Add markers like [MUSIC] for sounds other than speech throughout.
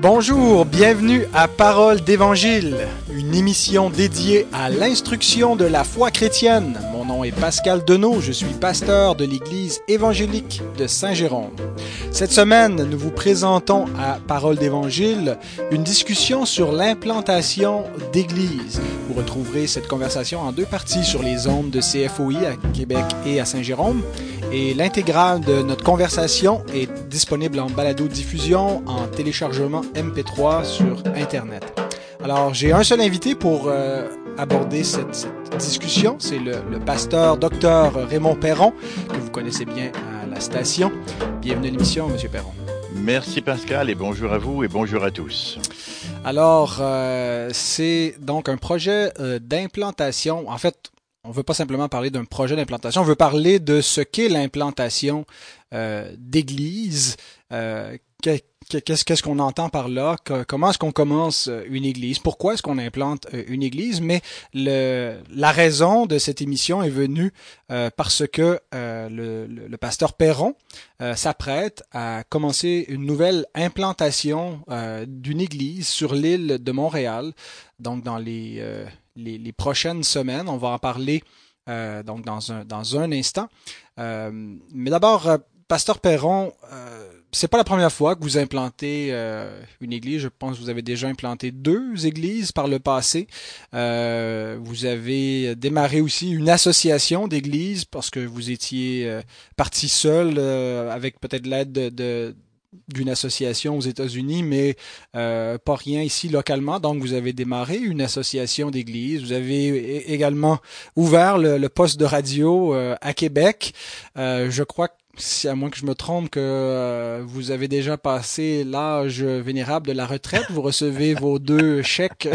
Bonjour, bienvenue à Parole d'Évangile, une émission dédiée à l'instruction de la foi chrétienne. Mon nom est Pascal Denot, je suis pasteur de l'Église évangélique de Saint-Jérôme. Cette semaine, nous vous présentons à Parole d'Évangile une discussion sur l'implantation d'églises. Vous retrouverez cette conversation en deux parties sur les ondes de CFOI à Québec et à Saint-Jérôme. Et l'intégrale de notre conversation est disponible en balado-diffusion, en téléchargement MP3 sur Internet. Alors, j'ai un seul invité pour euh, aborder cette, cette discussion. C'est le, le, pasteur docteur Raymond Perron, que vous connaissez bien à la station. Bienvenue à l'émission, Monsieur Perron. Merci Pascal et bonjour à vous et bonjour à tous. Alors, euh, c'est donc un projet euh, d'implantation. En fait, on veut pas simplement parler d'un projet d'implantation, on veut parler de ce qu'est l'implantation euh, d'église. Euh, qu'est-ce qu'on entend par là? Comment est-ce qu'on commence euh, une église? Pourquoi est-ce qu'on implante euh, une église? Mais le, la raison de cette émission est venue euh, parce que euh, le, le, pasteur Perron euh, s'apprête à commencer une nouvelle implantation d'une église sur l'île de Montréal. Donc dans les les, les, prochaines semaines. On va en parler euh, donc dans un, dans un instant. Euh, mais d'abord, Pasteur Perron, euh, c'est pas la première fois que vous implantez euh, une église. Je pense que vous avez déjà implanté deux églises par le passé. Euh, vous avez démarré aussi une association d'églises parce que vous étiez parti seul avec peut-être l'aide de, de d'une association aux États-Unis, mais euh, pas rien ici localement. Donc, vous avez démarré une association d'église. Vous avez également ouvert le, le poste de radio euh, à Québec. Euh, je crois que si à moins que je me trompe, que euh, vous avez déjà passé l'âge vénérable de la retraite, vous recevez vos [LAUGHS] deux chèques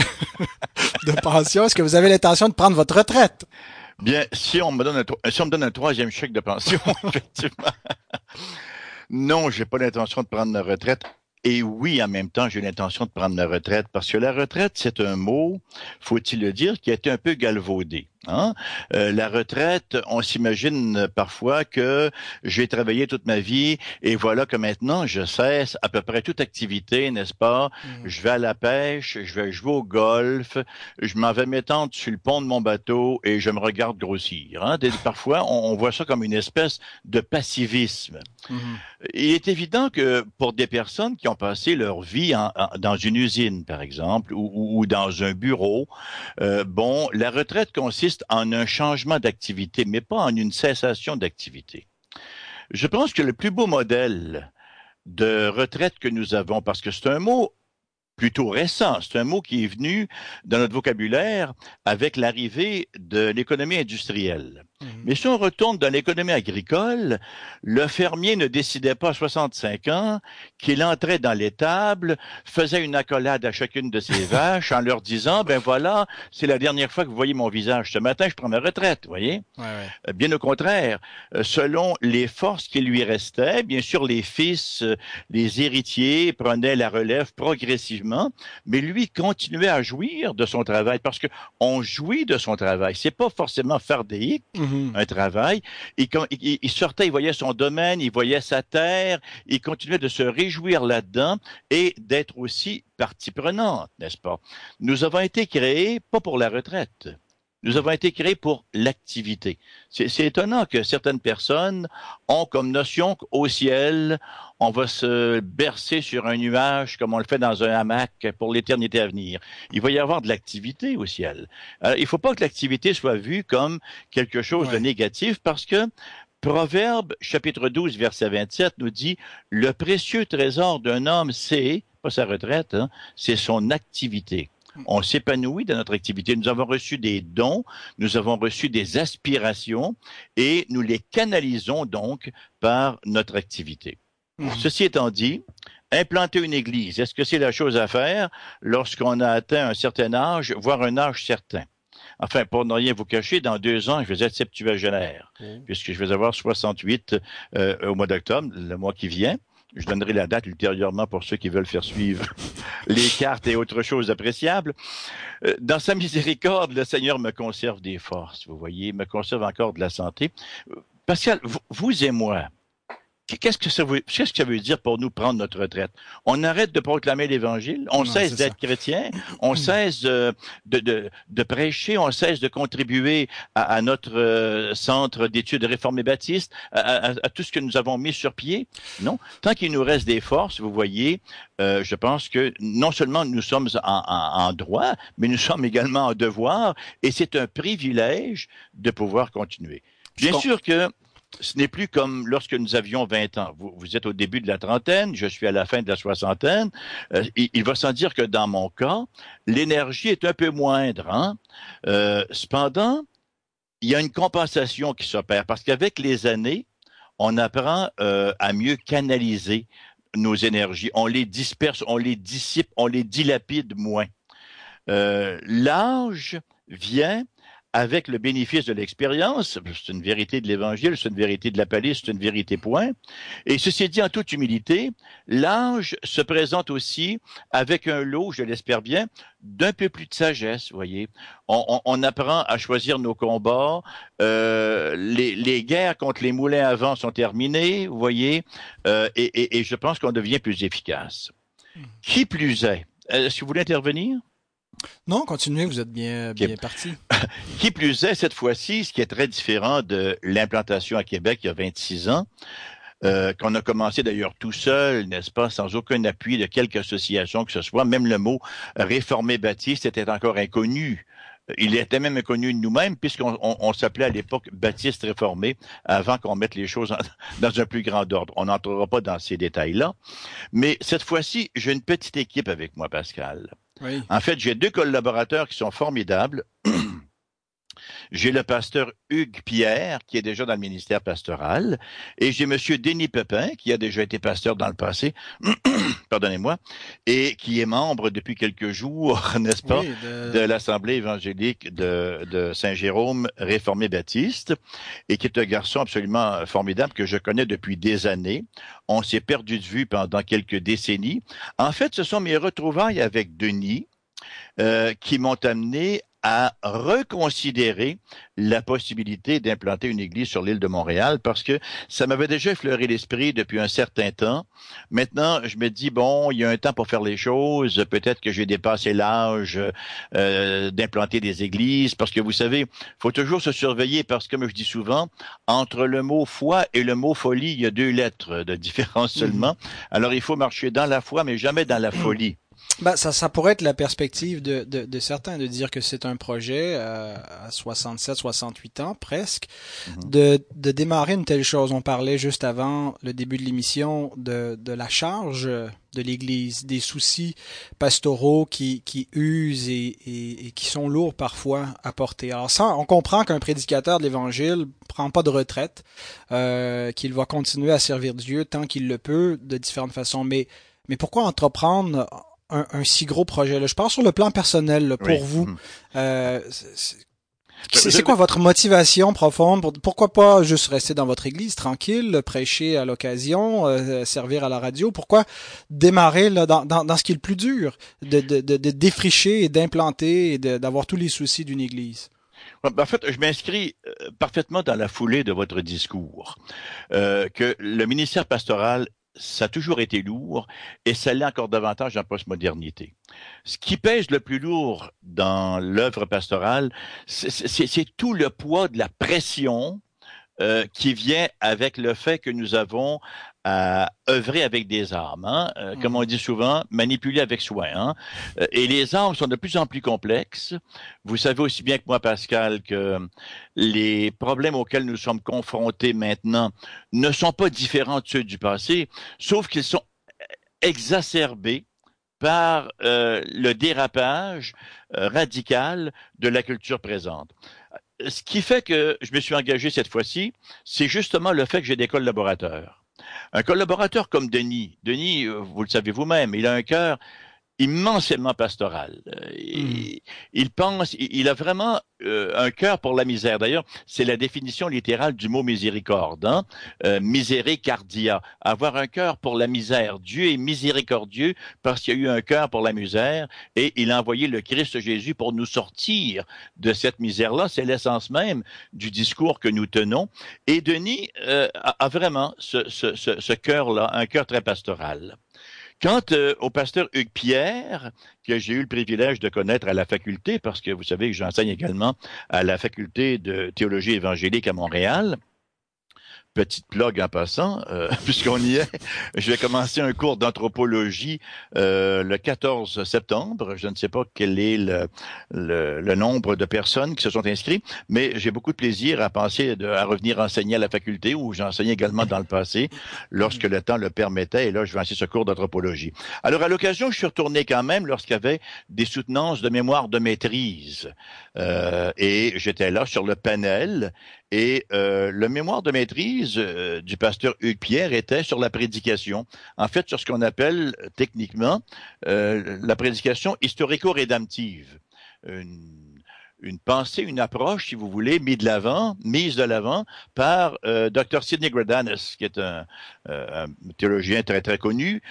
de pension. Est-ce que vous avez l'intention de prendre votre retraite? Bien, si on me donne un, si on me donne un troisième chèque de pension, [LAUGHS] effectivement. Non, j'ai pas l'intention de prendre ma retraite. Et oui, en même temps, j'ai l'intention de prendre ma retraite parce que la retraite, c'est un mot, faut-il le dire, qui a été un peu galvaudé. Hein? Euh, la retraite, on s'imagine parfois que j'ai travaillé toute ma vie et voilà que maintenant je cesse à peu près toute activité, n'est-ce pas? Mmh. Je vais à la pêche, je vais jouer au golf, je m'en vais m'étendre sur le pont de mon bateau et je me regarde grossir. Hein? [LAUGHS] Parfois, on, on, voit ça comme une espèce de passivisme. Mmh. Il est évident que pour des personnes qui ont passé leur vie en, en, dans une usine, par exemple, ou, ou dans un bureau, euh, bon, la retraite consiste en un changement d'activité, mais pas en une cessation d'activité. Je pense que le plus beau modèle de retraite que nous avons, parce que c'est un mot plutôt récent. C'est un mot qui est venu dans notre vocabulaire avec l'arrivée de l'économie industrielle. Mmh. Mais si on retourne dans l'économie agricole, le fermier ne décidait pas à 65 ans qu'il entrait dans l'étable, faisait une accolade à chacune de ses [LAUGHS] vaches en leur disant, ben voilà, c'est la dernière fois que vous voyez mon visage. Ce matin, je prends ma retraite, vous voyez? Ouais, ouais. Bien au contraire, euh, selon les forces qui lui restaient, bien sûr, les fils, euh, les héritiers prenaient la relève progressivement, mais lui continuait à jouir de son travail parce que on jouit de son travail. C'est pas forcément fardéique. Mmh un travail. Il, sortait, il voyait son domaine, il voyait sa terre, il continuait de se réjouir là-dedans et d'être aussi partie prenante, n'est-ce pas? Nous avons été créés pas pour la retraite. Nous avons été créés pour l'activité. C'est étonnant que certaines personnes ont comme notion qu'au ciel, on va se bercer sur un nuage comme on le fait dans un hamac pour l'éternité à venir. Il va y avoir de l'activité au ciel. Alors, il ne faut pas que l'activité soit vue comme quelque chose ouais. de négatif parce que Proverbe chapitre 12 verset 27 nous dit le précieux trésor d'un homme c'est pas sa retraite, hein, c'est son activité on s'épanouit dans notre activité. Nous avons reçu des dons, nous avons reçu des aspirations et nous les canalisons donc par notre activité. Mmh. Ceci étant dit, implanter une église, est-ce que c'est la chose à faire lorsqu'on a atteint un certain âge, voire un âge certain? Enfin, pour ne rien vous cacher, dans deux ans, je vais être septuagénaire, mmh. puisque je vais avoir 68 euh, au mois d'octobre, le mois qui vient. Je donnerai la date ultérieurement pour ceux qui veulent faire suivre [LAUGHS] les cartes et autres choses appréciables. Euh, dans sa miséricorde, le Seigneur me conserve des forces, vous voyez, me conserve encore de la santé. Pascal, vous et moi, qu'est-ce que ça veut, qu'est-ce que ça veut dire pour nous prendre notre retraite? On arrête de proclamer l'Évangile, on cesse d'être chrétien, on cesse de, de, de, prêcher, on cesse de contribuer à, notre euh, centre d'études réformés baptistes, à, à, tout ce que nous avons mis sur pied? Non, tant qu'il nous reste des forces, vous voyez, euh, je pense que non seulement nous sommes en, en, en droit, mais nous sommes également en devoir, et c'est un privilège de pouvoir continuer. Bien sûr que ce n'est plus comme lorsque nous avions 20 ans. Vous, vous, êtes au début de la trentaine, je suis à la fin de la soixantaine. Euh, il, va sans dire que dans mon cas, l'énergie est un peu moindre. Hein? Euh, cependant, il y a une compensation qui s'opère parce qu'avec les années, on apprend euh, à mieux canaliser nos énergies. On les disperse, on les dissipe, on les dilapide moins. L'âge vient avec le bénéfice de l'expérience, c'est une vérité de l'Évangile, c'est une vérité de la palisse, c'est une vérité point. Et ceci dit en toute humilité, l'âge se présente aussi avec un lot, je l'espère bien, d'un peu plus de sagesse, vous voyez. On, on, apprend à choisir nos combats. Euh, les, les, guerres contre les moulins à vent sont terminées, vous voyez, euh, et, et, et je pense qu'on devient plus efficace. Hmm. Qui plus est, est-ce que vous voulez intervenir? Non, continuez, vous êtes bien, bien parti. [LAUGHS] Qui plus est, cette fois-ci, ce qui est très différent de l'implantation à Québec il y a 26 ans, euh, qu'on a commencé d'ailleurs tout seul, n'est-ce pas, sans aucun appui de quelque association que ce soit. Même le mot réformé baptiste était encore inconnu. Il était même inconnu de nous-mêmes puisqu'on on, s'appelait à l'époque baptiste réformé avant qu'on mette les choses [LAUGHS] dans un plus grand ordre. On n'entrera pas dans ces détails-là. Mais cette fois-ci, j'ai une petite équipe avec moi, Pascal. En fait, j'ai deux collaborateurs qui sont formidables. [CLEARS THROAT] J'ai le pasteur Hugues Pierre, qui est déjà dans le ministère pastoral, et j'ai Monsieur Denis Pepin, qui a déjà été pasteur dans le passé, [CLEARS THROAT] pardonnez-moi, et qui est membre depuis quelques jours, [LAUGHS] n'est-ce pas, de, l'Assemblée évangélique de, de Saint-Jérôme réformé baptiste, et qui est un garçon absolument formidable que je connais depuis des années. On s'est perdu de vue pendant quelques décennies. En fait, ce sont mes retrouvailles avec Denis, euh, qui m'ont amené à reconsidérer la possibilité d'implanter une église sur l'île de Montréal parce que ça m'avait déjà effleuré l'esprit depuis un certain temps. Maintenant, je me dis bon, il y a un temps pour faire les choses. Peut-être que j'ai dépassé l'âge euh, d'implanter des églises parce que vous savez, faut toujours se surveiller parce que comme je dis souvent, entre le mot foi et le mot folie, il y a deux lettres de différence seulement. Mhm. Alors il faut marcher dans la foi, mais jamais dans la folie. Ben, ça, ça pourrait être la perspective de, de, de certains de dire que c'est un projet euh, à 67, 68 ans presque, mhm. de, de démarrer une telle chose. On parlait juste avant le début de l'émission de, de la charge de l'Église, des soucis pastoraux qui, qui usent et, et, et, qui sont lourds parfois à porter. Alors ça, on comprend qu'un prédicateur de l'Évangile prend pas de retraite, euh, qu'il va continuer à servir Dieu tant qu'il le peut de différentes façons. Mais, mais pourquoi entreprendre un, si gros projet-là? Je parle sur le plan personnel pour vous. Mm. Euh, c'est quoi votre motivation profonde? Pourquoi pas juste rester dans votre église tranquille, prêcher à l'occasion, euh, servir à la radio? Pourquoi démarrer là, dans, dans, dans, ce qui est le plus dur, de, de, de, de défricher et d'implanter et d'avoir tous les soucis d'une église? Ben, en fait, je m'inscris euh, parfaitement dans la foulée de votre discours, euh, que le ministère pastoral ça a toujours été lourd et ça l'est encore davantage en postmodernité. Ce qui pèse le plus lourd dans l'œuvre pastorale, c'est tout le poids de la pression euh, qui vient avec le fait que nous avons à œuvrer avec des armes, hein, euh, comme on mm. dit souvent, manipuler avec soin. Hein. Euh, et les armes sont de plus en plus complexes. Vous savez aussi bien que moi, Pascal, que les problèmes auxquels nous sommes confrontés maintenant ne sont pas différents de ceux du passé, sauf qu'ils sont exacerbés par le dérapage radical de la culture présente ce qui fait que je me suis engagé cette fois-ci, c'est justement le fait que j'ai des collaborateurs. Un collaborateur comme Denis, Denis, euh, vous le savez vous-même, il a un cœur immensément pastoral. Euh, hmm. Il, pense, il, a vraiment euh, un cœur pour la misère. D'ailleurs, c'est la définition littérale du mot miséricorde, hein? Euh, miséricardia, avoir un cœur pour la misère. Dieu est miséricordieux parce qu'il a eu un cœur pour la misère et il a envoyé le Christ Jésus pour nous sortir de cette misère-là. C'est l'essence même du discours que nous tenons. Et Denis a, vraiment ce, ce, ce, ce cœur-là, un cœur très pastoral. Quant euh, au pasteur Hugues Pierre, que j'ai eu le privilège de connaître à la faculté, parce que vous savez que j'enseigne également à la faculté de théologie évangélique à Montréal, petite blog en passant, euh, [LAUGHS] puisqu'on y est. Je vais commencer un cours d'anthropologie euh, le 14 septembre. Je ne sais pas quel est le, le, nombre de personnes qui se sont inscrites, mais j'ai beaucoup de plaisir à penser de, à revenir enseigner à la faculté où j'enseignais également dans le passé, lorsque le temps le permettait. Et là, je vais enseigner ce cours d'anthropologie. Alors, à l'occasion, je suis retourné quand même lorsqu'il y avait des soutenances de mémoire de maîtrise. Euh, et j'étais là sur le panel et euh, le mémoire de maîtrise euh, du pasteur Hugues Pierre était sur la prédication. En fait, sur ce qu'on appelle techniquement euh, la prédication historico-rédemptive pensée, une approche, si vous voulez, mise de l'avant, mise de l'avant par euh, Dr. Sidney Gradanis, qui est un, euh, un, théologien très très connu,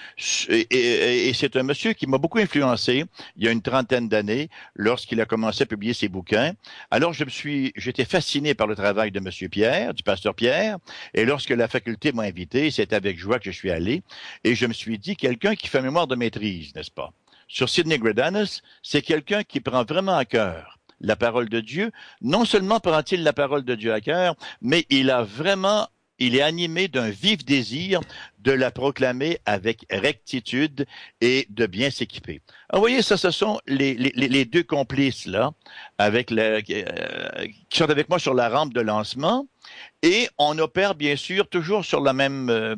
et, et, c'est un monsieur qui m'a beaucoup influencé il y a une trentaine d'années, lorsqu'il a commencé à publier ses bouquins. Alors je me suis, j'étais fasciné par le travail de Monsieur Pierre, du pasteur Pierre, et lorsque la faculté m'a invité, c'est avec joie que je suis allé, et je me suis dit quelqu'un qui fait mémoire de maîtrise, n'est-ce pas? Sur Sidney Gradanis, c'est quelqu'un qui prend vraiment à cœur la parole de Dieu. Non seulement prend-il la parole de Dieu à cœur, mais il a vraiment il est animé d'un vif désir de la proclamer avec rectitude et de bien s'équiper. vous voyez, ça, ce sont les, deux complices là, avec le, euh, qui sont avec moi sur la rampe de lancement. Et on opère bien sûr toujours sur la même euh,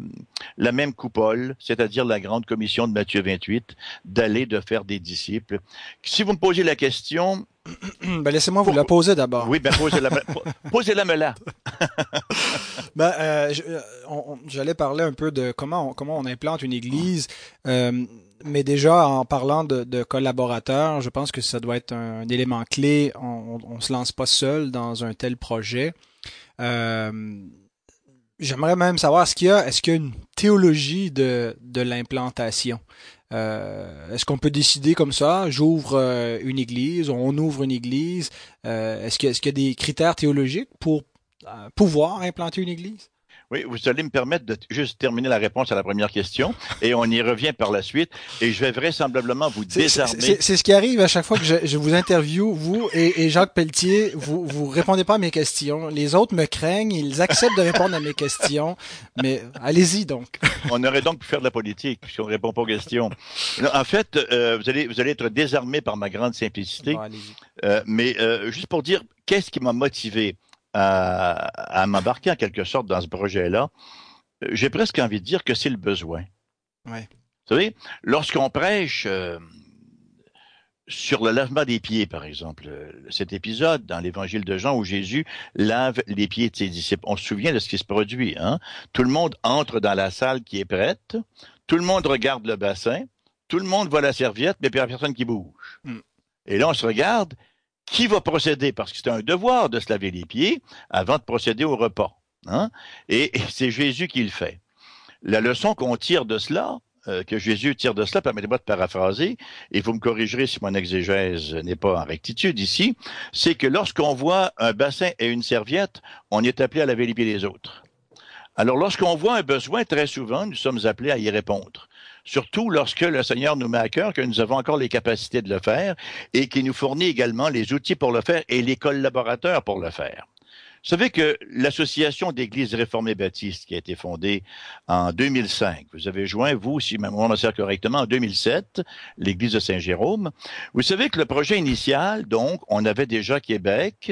la même coupole, c'est-à-dire la grande commission de Matthieu 28, d'aller de faire des disciples. Si vous me posez la question, [CLEARS THROAT] ben laissez-moi vous la poser d'abord. Oui, ben [LAUGHS] posez-la, posez-la me là. [LAUGHS] ben, euh, euh j'allais parler un peu de comment on, comment on implante une église. Euh, mais déjà, en parlant de, de, collaborateurs, je pense que ça doit être un, élément clé. On, on, se lance pas seul dans un tel projet. Euh, J'aimerais même savoir, est-ce qu'il y a, est-ce qu'il y a une théologie de, de l'implantation? Euh, est-ce qu'on peut décider comme ça, j'ouvre euh, une église, on ouvre une église? Euh, est-ce qu'il y, a des critères théologiques pour euh, pouvoir implanter une église? Oui, vous allez me permettre de juste terminer la réponse à la première question et on y revient par la suite et je vais vraisemblablement vous désarmer. C'est ce qui arrive à chaque fois que je, je vous interview, vous et, et, Jacques Pelletier, vous vous répondez pas à mes questions. Les autres me craignent, ils acceptent de répondre à mes questions, mais allez-y donc. on aurait donc pu faire de la politique si on répond pas aux questions. En fait, euh, vous allez vous allez être désarmé par ma grande simplicité, euh, mais euh, juste pour dire qu'est-ce qui m'a motivé? À, m'embarquer en quelque sorte dans ce projet-là, j'ai presque envie de dire que c'est le besoin. Ouais. Vous savez, lorsqu'on prêche euh, sur le lavement des pieds, par exemple, euh, cet épisode dans l'évangile de Jean où Jésus lave les pieds de ses disciples, on se souvient de ce qui se produit. Hein? Tout le monde entre dans la salle qui est prête, tout le monde regarde le bassin, tout le monde voit la serviette, mais il n'y a personne qui bouge. Mm. Et là, on se regarde, qui va procéder, parce que c'est un devoir de se laver les pieds avant de procéder au repas. Hein? Et, c'est Jésus qui le fait. La leçon qu'on tire de cela, euh, que Jésus tire de cela, permettez-moi de paraphraser, et vous me corrigerez si mon exégèse n'est pas en rectitude ici, c'est que lorsqu'on voit un bassin et une serviette, on est appelé à laver les pieds des autres. Alors lorsqu'on voit un besoin, très souvent, nous sommes appelés à y répondre surtout lorsque le Seigneur nous met à cœur que nous avons encore les capacités de le faire et qui nous fournit également les outils pour le faire et les collaborateurs pour le faire. Vous savez que l'Association d'Églises réformées baptistes qui a été fondée en 2005, vous avez joint, vous, si ma mémoire me sert correctement, en 2007, l'Église de Saint-Jérôme. Vous savez que le projet initial, donc, on avait déjà Québec,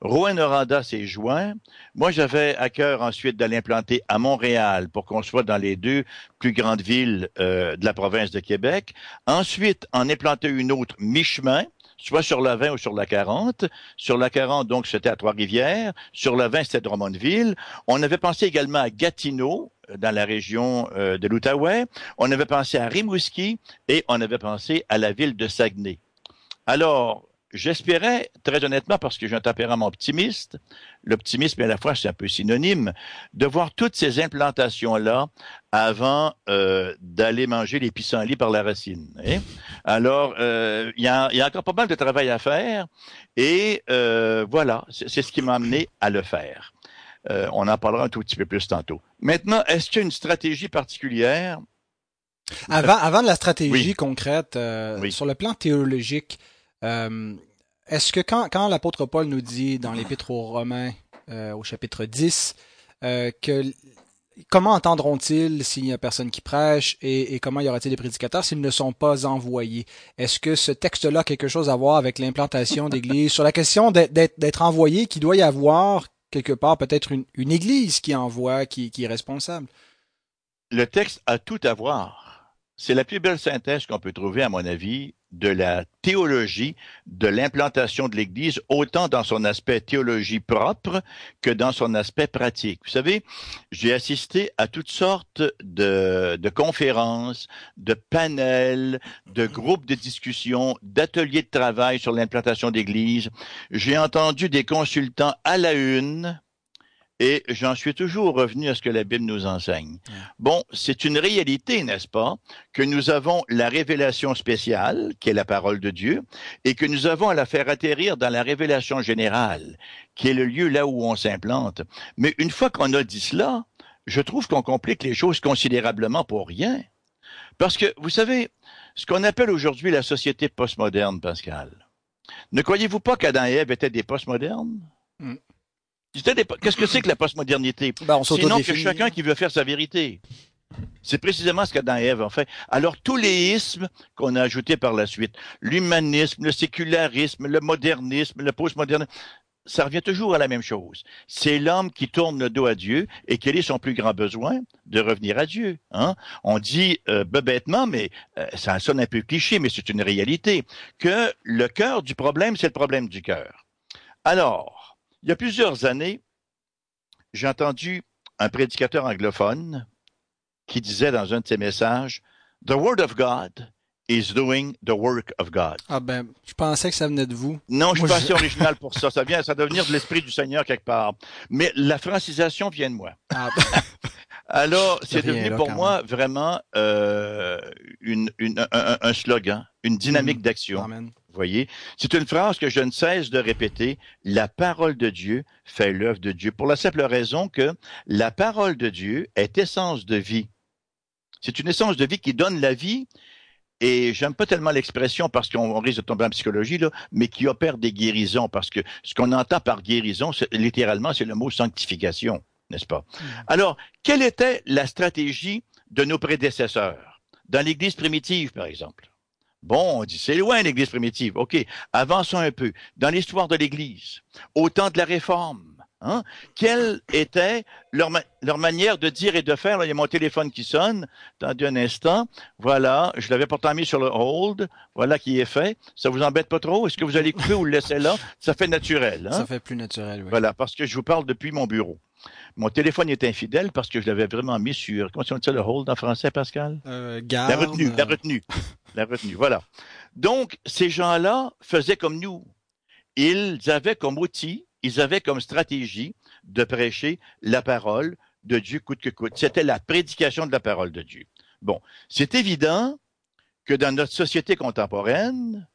Rouen Noranda s'est joint. Moi, j'avais à cœur ensuite d'aller implanter à Montréal pour qu'on soit dans les deux plus grandes villes euh, de la province de Québec. Ensuite, en implanter une autre mi-chemin soit sur la 20 ou sur la 40. Sur la 40, donc, c'était à Trois-Rivières. Sur la 20, c'était Drummondville. On avait pensé également à Gatineau, euh, dans la région euh, de l'Outaouais. On avait pensé à Rimouski et on avait pensé à la ville de Saguenay. Alors, J'espérais, très honnêtement, parce que j'ai un tempérament optimiste, l'optimisme à la fois c'est un peu synonyme, de voir toutes ces implantations-là avant euh, d'aller manger les pissenlits par la racine. Hein. Alors, euh, il y, a, y, a, encore pas mal de travail à faire, et euh, voilà, c'est ce qui m'a amené à le faire. Euh, on en parlera un tout petit peu plus tantôt. Maintenant, est-ce qu'il y a une stratégie particulière? Avant, avant de la stratégie concrète, euh, sur le plan théologique, est-ce que quand, l'apôtre Paul nous dit dans l'Épître aux Romains euh, au chapitre 10 euh, que comment entendront-ils s'il n'y a personne qui prêche et, comment y aura-t-il des prédicateurs s'ils ne sont pas envoyés? Est-ce que ce texte-là a quelque chose à voir avec l'implantation d'église? Sur la question d'être envoyé, qu'il doit y avoir quelque part peut-être une, église qui envoie, qui est responsable? Le texte a tout à voir. C'est la plus belle synthèse qu'on peut trouver, à mon avis, de la théologie de l'implantation de l'Église, autant dans son aspect théologie propre que dans son aspect pratique. Vous savez, j'ai assisté à toutes sortes de, conférences, de panels, de groupes de discussion, d'ateliers de travail sur l'implantation d'Église. J'ai entendu des consultants à la une et j'en suis toujours revenu à ce que la Bible nous enseigne. Bon, c'est une réalité, n'est-ce pas, que nous avons la révélation spéciale, qui est la parole de Dieu, et que nous avons à la faire atterrir dans la révélation générale, qui est le lieu là où on s'implante. Mais une fois qu'on a dit cela, je trouve qu'on complique les choses considérablement pour rien. Parce que, vous savez, ce qu'on appelle aujourd'hui la société postmoderne, Pascal, ne croyez-vous pas qu'Adam et Ève étaient des postmodernes? Mm. Qu'est-ce que c'est que la postmodernité? Ben, Sinon que chacun qui veut faire sa vérité. C'est précisément ce qu'Adam et Ève ont fait. Alors, tous les ismes qu'on a ajoutés par la suite, l'humanisme, le sécularisme, le modernisme, le postmodernisme, ça revient toujours à la même chose. C'est l'homme qui tourne le dos à Dieu et quel est son plus grand besoin? De revenir à Dieu. Hein? On dit euh, bêtement, mais euh, ça sonne un peu cliché, mais c'est une réalité, que le cœur du problème, c'est le problème du cœur. Alors, il y a plusieurs années, j'ai entendu un prédicateur anglophone qui disait dans un de ses messages, The Word of God is doing the work of God. Ah ben, je pensais que ça venait de vous. Non, je suis pas assez [LAUGHS] original pour ça. Ça vient, ça doit venir de l'esprit du Seigneur quelque part. Mais la francisation vient de moi. Ah ben. [LAUGHS] Alors, c'est devenu pour moi vraiment euh, une, une, un, slogan, une dynamique mm. d'action. Amen voyez, c'est une phrase que je ne cesse de répéter. La parole de Dieu fait l'œuvre de Dieu pour la simple raison que la parole de Dieu est essence de vie. C'est une essence de vie qui donne la vie et j'aime pas tellement l'expression parce qu'on risque de tomber en psychologie, là, mais qui opère des guérisons, parce que ce qu'on entend par guérison, littéralement, c'est le mot sanctification, n'est-ce pas? Mm. Alors, quelle était la stratégie de nos prédécesseurs? Dans l'Église primitive, par exemple. Bon, on dit c'est loin l'Église primitive. OK, avançons un peu. Dans l'histoire de l'Église, au temps de la Réforme, hein, quelle était leur, leur manière de dire et de faire? il y a mon téléphone qui sonne. Attendez un instant. Voilà, je l'avais pourtant mis sur le hold. Voilà qui est fait. Ça vous embête pas trop? Est-ce que vous allez couper ou le laisser là? Ça fait naturel. Hein? Ça fait plus naturel, oui. Voilà, parce que je vous parle depuis mon bureau. Mon téléphone est infidèle parce que je l'avais vraiment mis sur, comment on dit ça, le hold en français, Pascal? Euh, garde, la retenue, la retenue. la retenue, voilà. Donc, ces gens-là faisaient comme nous. Ils avaient comme outil, ils avaient comme stratégie de prêcher la parole de Dieu coûte que coûte. C'était la prédication de la parole de Dieu. Bon, c'est évident que dans notre société contemporaine,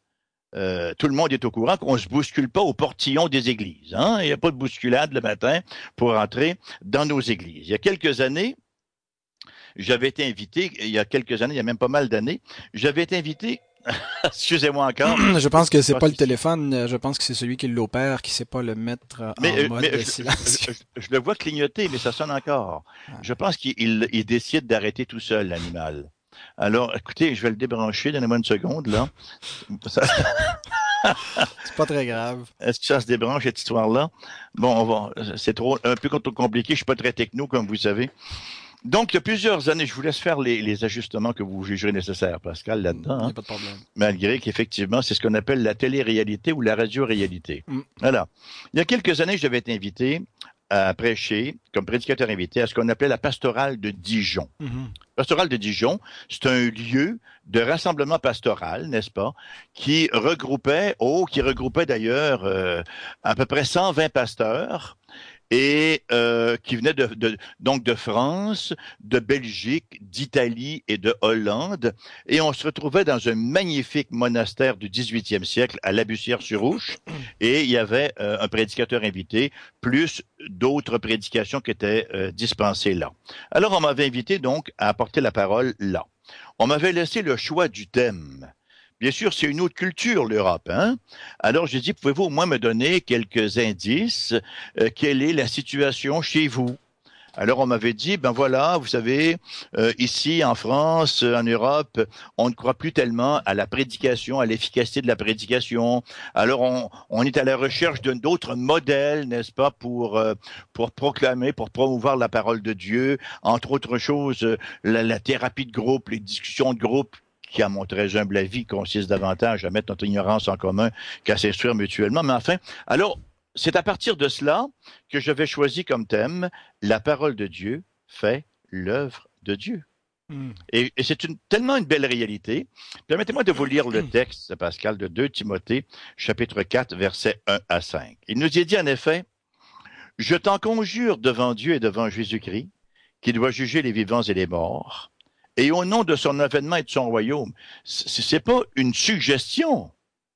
euh, tout le monde est au courant qu'on ne se bouscule pas au portillon des églises. Hein? Il n'y a pas de bousculade le matin pour entrer dans nos églises. Il y a quelques années, j'avais été invité, il y a quelques années, il y a même pas mal d'années, j'avais été invité [LAUGHS] Excusez-moi encore. [CLEARS THROAT] je pense que c'est pas le téléphone, je pense que c'est celui qui l'opère qui sait pas le mettre en euh, mode de silence. Je, le vois clignoter, mais ça sonne encore. Je pense qu'il décide d'arrêter tout seul l'animal. Alors, écoutez, je vais le débrancher, donnez-moi une seconde, là. [LAUGHS] c'est pas très grave. Est-ce que ça se débranche, cette histoire-là? Bon, c'est trop, un peu compliqué, je suis pas très techno, comme vous savez. Donc, il y a plusieurs années, je vous laisse faire les, les ajustements que vous jugerez nécessaires, Pascal, là-dedans. Il n'y hein. pas de problème. malgré qu'effectivement, c'est ce qu'on appelle la télé-réalité ou la radio-réalité. Mm. Voilà. Il y a quelques années, je devais être invité à prêcher comme prédicateur invité à ce qu'on appelait la pastorale de Dijon. Mhm. Pastorale de Dijon, c'est un lieu de rassemblement pastoral, n'est-ce pas, qui regroupait, oh, qui regroupait d'ailleurs euh, à peu près 120 pasteurs et euh, qui venaient de, de- donc de France, de Belgique, d'Italie et de Hollande. Et on se retrouvait dans un magnifique monastère du 18e siècle à La Bussière-sur-Ouche. [COUGHS] Et il y avait euh, un prédicateur invité, plus d'autres prédications qui étaient euh, dispensées là. Alors on m'avait invité donc à apporter la parole là. On m'avait laissé le choix du thème. Bien sûr, c'est une autre culture, l'Europe. Hein? Alors j'ai dit, pouvez-vous au moins me donner quelques indices euh, Quelle est la situation chez vous? Alors on m'avait dit, ben voilà, vous savez, euh, ici en France, euh, en Europe, on ne croit plus tellement à la prédication, à l'efficacité de la prédication. Alors on, on est à la recherche de d'autres modèles, n'est-ce pas, pour euh, pour proclamer, pour promouvoir la parole de Dieu, entre autres choses, euh, la, la thérapie de groupe, les discussions de groupe qui, à mon très humble avis, consiste davantage à mettre notre ignorance en commun qu'à s'instruire mutuellement. Mais enfin, alors, c'est à partir de cela que j'avais choisi comme thème La parole de Dieu fait l'œuvre de Dieu. Mhm. Et, et c'est une, tellement une belle réalité. Permettez-moi de vous lire le texte, Pascal, de 2 Timothée, chapitre 4, versets 1 à 5. Il nous y dit en effet, Je t'en conjure devant Dieu et devant Jésus-Christ, qui doit juger les vivants et les morts, et au nom de son avènement et de son royaume. C'est pas une suggestion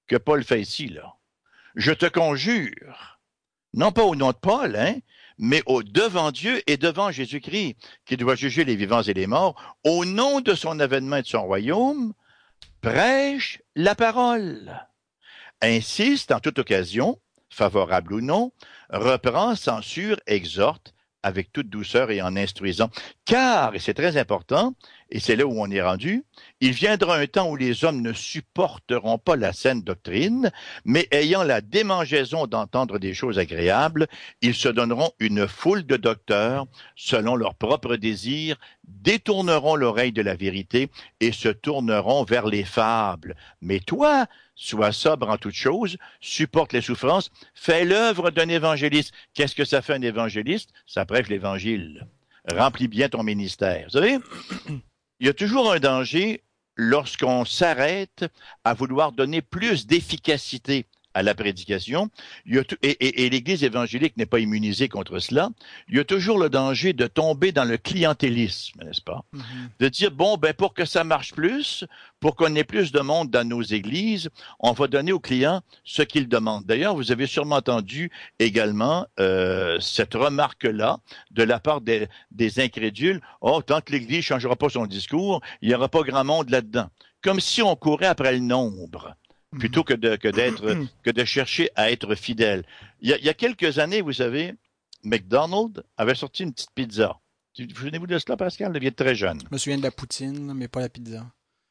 que Paul fait ici, là. Je te conjure, non pas au nom de Paul, hein, mais au devant Dieu et devant Jésus-Christ, qui doit juger les vivants et les morts, au nom de son avènement et de son royaume, prêche la parole. Insiste en toute occasion, favorable ou non, reprend, censure, exhorte avec toute douceur et en instruisant. Car, et c'est très important, et c'est là où on est rendu, il viendra un temps où les hommes ne supporteront pas la saine doctrine, mais ayant la démangeaison d'entendre des choses agréables, ils se donneront une foule de docteurs selon leurs propres désirs, détourneront l'oreille de la vérité et se tourneront vers les fables. Mais toi, sois sobre en toutes choses, supporte les souffrances, fais l'œuvre d'un évangéliste. Qu'est-ce que ça fait un évangéliste? Ça prêche l'évangile. Remplis bien ton ministère. Vous savez, il y a toujours un danger lorsqu'on s'arrête à vouloir donner plus d'efficacité à la prédication, il y a tout- et, et- et l'Église évangélique n'est pas immunisée contre cela, il y a toujours le danger de tomber dans le clientélisme, n'est-ce pas? Mhm. de dire bon ben pour que ça marche plus, pour qu'on ait plus de monde dans nos églises, on va donner aux clients ce qu'ils demandent. D'ailleurs, vous avez sûrement entendu également euh, cette remarque-là de la part des, des incrédules. Oh, tant que l'Église changera pas son discours, il y aura pas grand monde là-dedans. Comme si on courait après le nombre plutôt que de que d'être que de chercher à être fidèle. Il y a, il y a quelques années, vous savez, McDonald's avait sorti une petite pizza. Vous vous souvenez-vous de cela, Pascal? Vous très jeune. Je me souviens de la poutine, mais pas la pizza.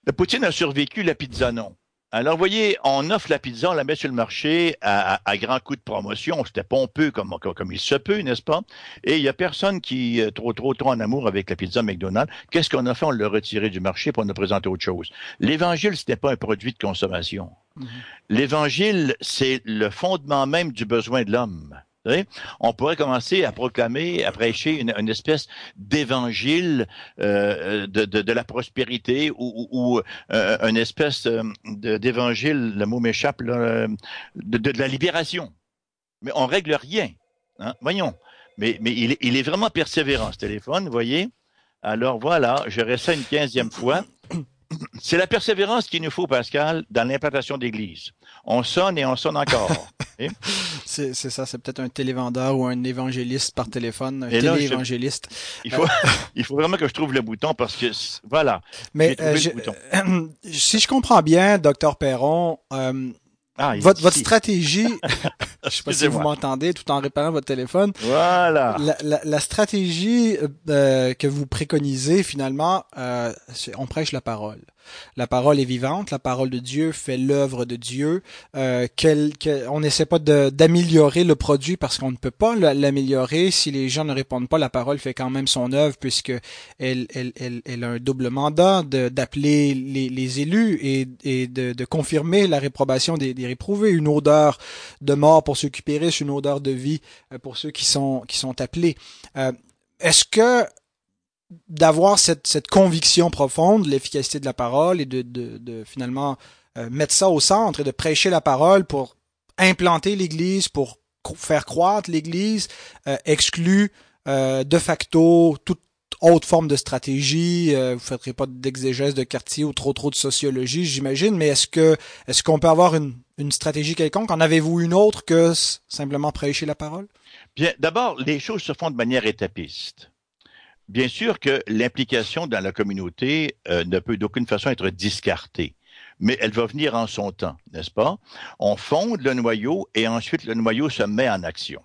La poutine a survécu, la pizza non. Alors, vous voyez, on offre la pizza, on la met sur le marché à, à, à grands coups de promotion. C'était pompeux comme, comme, comme il se peut, n'est-ce pas? Et il y a personne qui est trop, trop, trop en amour avec la pizza McDonald's. Qu'est-ce qu'on a fait? On l'a retiré du marché pour nous présenter autre chose. L'évangile, ce n'est pas un produit de consommation. Mhm. L'évangile, c'est le fondement même du besoin de l'homme. On pourrait commencer à proclamer, à prêcher une, espèce d'évangile euh, de, de, de la prospérité ou, ou, euh, une espèce euh, d'évangile, le mot m'échappe, euh, de, de, la libération. Mais on règle rien. Hein? Voyons. Mais, mais il, est- il est vraiment persévérant, ce téléphone, voyez. Alors voilà, je réessaie une quinzième fois. C'est la persévérance qu'il nous faut, Pascal, dans l'implantation d'église. On sonne et on sonne encore. [LAUGHS] C'est ça, c'est peut-être un télévendeur ou un évangéliste par téléphone, un je- téléévangéliste. Il faut, [LAUGHS] il faut vraiment que je trouve le bouton parce que, voilà. Mais euh, le je- bouton. [CLEARS THROAT] si je comprends bien, docteur Perron, euh, Ah, votre, stratégie, [LAUGHS] je sais pas si vous m'entendez tout en réparant votre téléphone, Voilà. la, la, la stratégie euh, que vous préconisez finalement, euh, on prêche la parole. La parole est vivante, la parole de Dieu fait l'œuvre de Dieu. Euh, on n'essaie pas d'améliorer le produit parce qu'on ne peut pas l'améliorer. Si les gens ne répondent pas, la parole fait quand même son œuvre puisque elle, elle, elle, a un double mandat d'appeler les, les, élus et, et de, de, confirmer la réprobation des, des réprouvés. Une odeur de mort pour ceux qui périssent, une odeur de vie euh, pour ceux qui sont, qui sont appelés. Euh, est-ce que d'avoir cette, cette conviction profonde de l'efficacité de la parole et de, de, de finalement euh, mettre ça au centre et de prêcher la parole pour implanter l'Église, pour faire croître l'Église, euh, exclut euh, de facto toute autre forme de stratégie. vous ne ferez pas d'exégèse de quartier ou trop trop de sociologie, j'imagine. Mais est-ce que est-ce qu'on peut avoir une, une stratégie quelconque? En avez-vous une autre que simplement prêcher la parole? Bien, d'abord, les choses se font de manière étapiste. Bien sûr que l'implication dans la communauté euh, ne peut d'aucune façon être discartée, mais elle va venir en son temps, n'est-ce pas? On fonde le noyau et ensuite le noyau se met en action.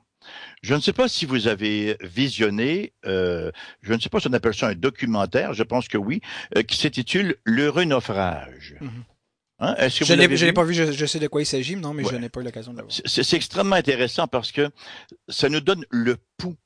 Je ne sais pas si vous avez visionné, euh, je ne sais pas si on appelle ça un documentaire, je pense que oui, euh, qui s'intitule L'heureux naufrage. Mm-hmm. Hein? je ne l'ai pas vu, je, sais de quoi il s'agit, non, mais je n'ai pas eu l'occasion de le voir. C'est extrêmement intéressant parce que ça nous donne le pouls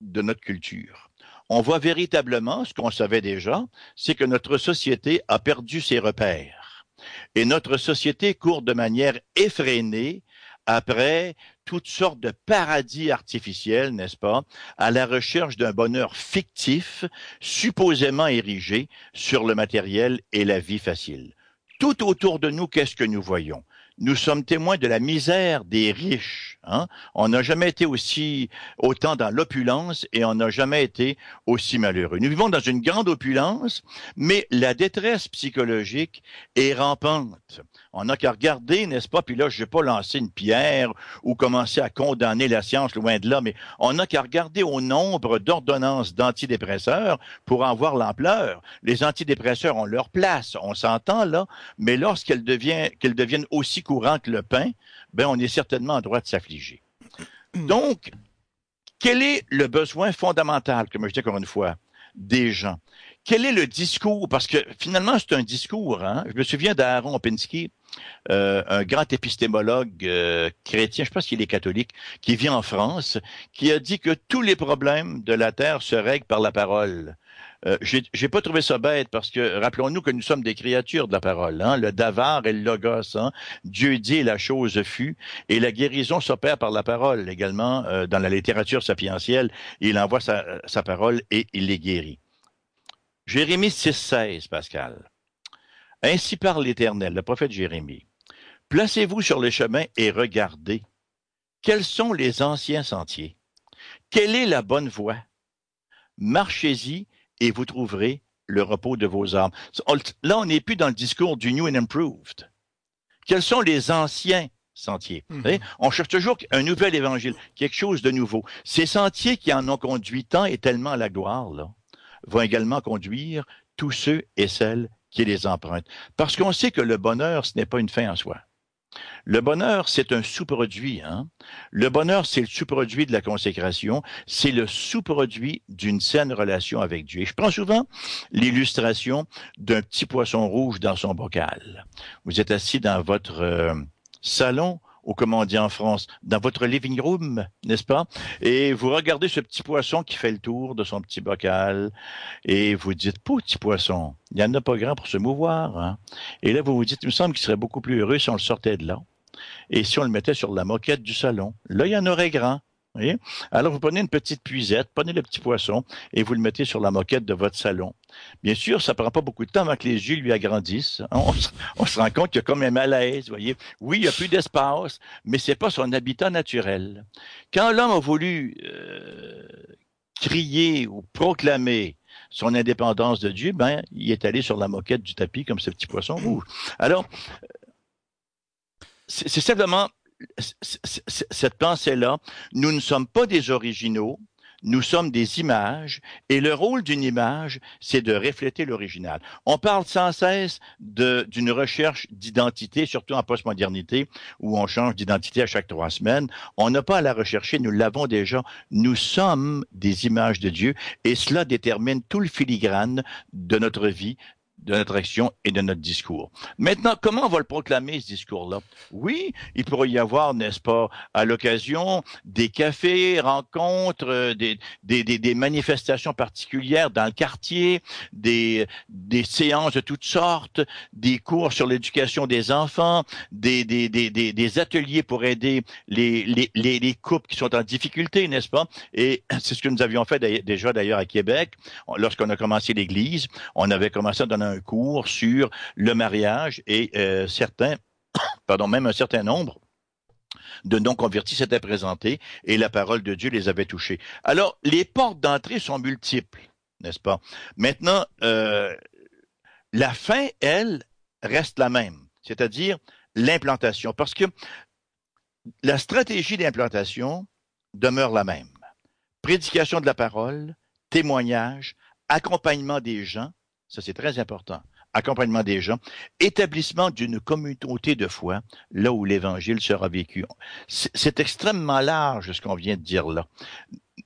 de notre culture on voit véritablement ce qu'on savait déjà, c'est que notre société a perdu ses repères. Et notre société court de manière effrénée après toutes sortes de paradis artificiels, n'est-ce pas, à la recherche d'un bonheur fictif, supposément érigé sur le matériel et la vie facile. Tout autour de nous, qu'est-ce que nous voyons? Nous sommes témoins de la misère des riches. Hein? On n'a jamais été aussi autant dans l'opulence et on n'a jamais été aussi malheureux. Nous vivons dans une grande opulence, mais la détresse psychologique est rampante. On n'a qu'à regarder, n'est-ce pas? Puis là, je vais pas lancer une pierre ou commencer à condamner la science loin de là, mais on n'a qu'à regarder au nombre d'ordonnances d'antidépresseurs pour en voir l'ampleur. Les antidépresseurs ont leur place, on s'entend là, mais lorsqu'elles deviennent, deviennent aussi courantes que le pain, ben on est certainement en droit de s'affliger. Donc, quel est le besoin fondamental, comme je dis encore une fois, des gens? Quel est le discours? Parce que finalement, c'est un discours. Hein? Je me souviens d'Aaron Opinski, euh, un grand épistémologue euh, chrétien, je pense qu'il est catholique, qui vit en France, qui a dit que tous les problèmes de la Terre se règlent par la parole. Euh, J'ai pas trouvé ça bête parce que rappelons-nous que nous sommes des créatures de la parole, hein, le davar et le logos. Hein. Dieu dit la chose fut et la guérison s'opère par la parole également euh, dans la littérature sapientielle. Il envoie sa, sa parole et il les guérit. Jérémie 6,16, Pascal. Ainsi parle l'Éternel, le prophète Jérémie. Placez-vous sur le chemin et regardez. Quels sont les anciens sentiers? Quelle est la bonne voie? Marchez-y et vous trouverez le repos de vos âmes. Là, on n'est plus dans le discours du New and Improved. Quels sont les anciens sentiers? Mhm. On cherche toujours un nouvel évangile, quelque chose de nouveau. Ces sentiers qui en ont conduit tant et tellement à la gloire, là, vont également conduire tous ceux et celles qui les empruntent. Parce qu'on sait que le bonheur, ce n'est pas une fin en soi. Le bonheur, c'est un sous-produit. Hein? Le bonheur, c'est le sous-produit de la consécration, c'est le sous-produit d'une saine relation avec Dieu. Et je prends souvent l'illustration d'un petit poisson rouge dans son bocal. Vous êtes assis dans votre euh, salon, ou comme on dit en France, dans votre living room, n'est-ce pas? Et vous regardez ce petit poisson qui fait le tour de son petit bocal et vous dites, petit poisson, il n'y en a pas grand pour se mouvoir. Hein? Et là, vous vous dites, il me semble qu'il serait beaucoup plus heureux si on le sortait de là. Et si on le mettait sur la moquette du salon, là, il y en aurait grand. Alors, vous prenez une petite puisette, prenez le petit poisson et vous le mettez sur la moquette de votre salon. Bien sûr, ça prend pas beaucoup de temps avant que les yeux lui agrandissent. Hein. On, se, rend compte qu'il y a comme un malaise, voyez. Oui, il y a plus d'espace, mais c'est pas son habitat naturel. Quand l'homme a voulu euh, crier ou proclamer son indépendance de Dieu, ben, il est allé sur la moquette du tapis comme ce petit poisson rouge. Alors, c'est simplement cette pensée-là, nous ne sommes pas des originaux, nous sommes des images, et le rôle d'une image, c'est de refléter l'original. On parle sans cesse d'une recherche d'identité, surtout en postmodernité, où on change d'identité à chaque trois semaines. On n'a pas à la rechercher, nous l'avons déjà. Nous sommes des images de Dieu, et cela détermine tout le filigrane de notre vie, de notre action et de notre discours. Maintenant, comment on va le proclamer, ce discours-là? Oui, il pourrait y avoir, n'est-ce pas, à l'occasion, des cafés, rencontres, euh, des, des, des, manifestations particulières dans le quartier, des, des séances de toutes sortes, des cours sur l'éducation des enfants, des, des, des, des, ateliers pour aider les, les, les, les couples qui sont en difficulté, n'est-ce pas? Et c'est ce que nous avions fait déjà d'ailleurs à Québec, lorsqu'on a commencé l'Église. On avait commencé à donner un cours sur le mariage et euh, certains, [COUGHS] pardon, même un certain nombre de non-convertis s'étaient présentés et la parole de Dieu les avait touchés. Alors, les portes d'entrée sont multiples, n'est-ce pas? Maintenant, euh, la fin, elle, reste la même, c'est-à-dire l'implantation, parce que la stratégie d'implantation demeure la même. Prédication de la parole, témoignage, accompagnement des gens, ça c'est très important, accompagnement des gens, établissement d'une communauté de foi, là où l'évangile sera vécu. C'est extrêmement large ce qu'on vient de dire là.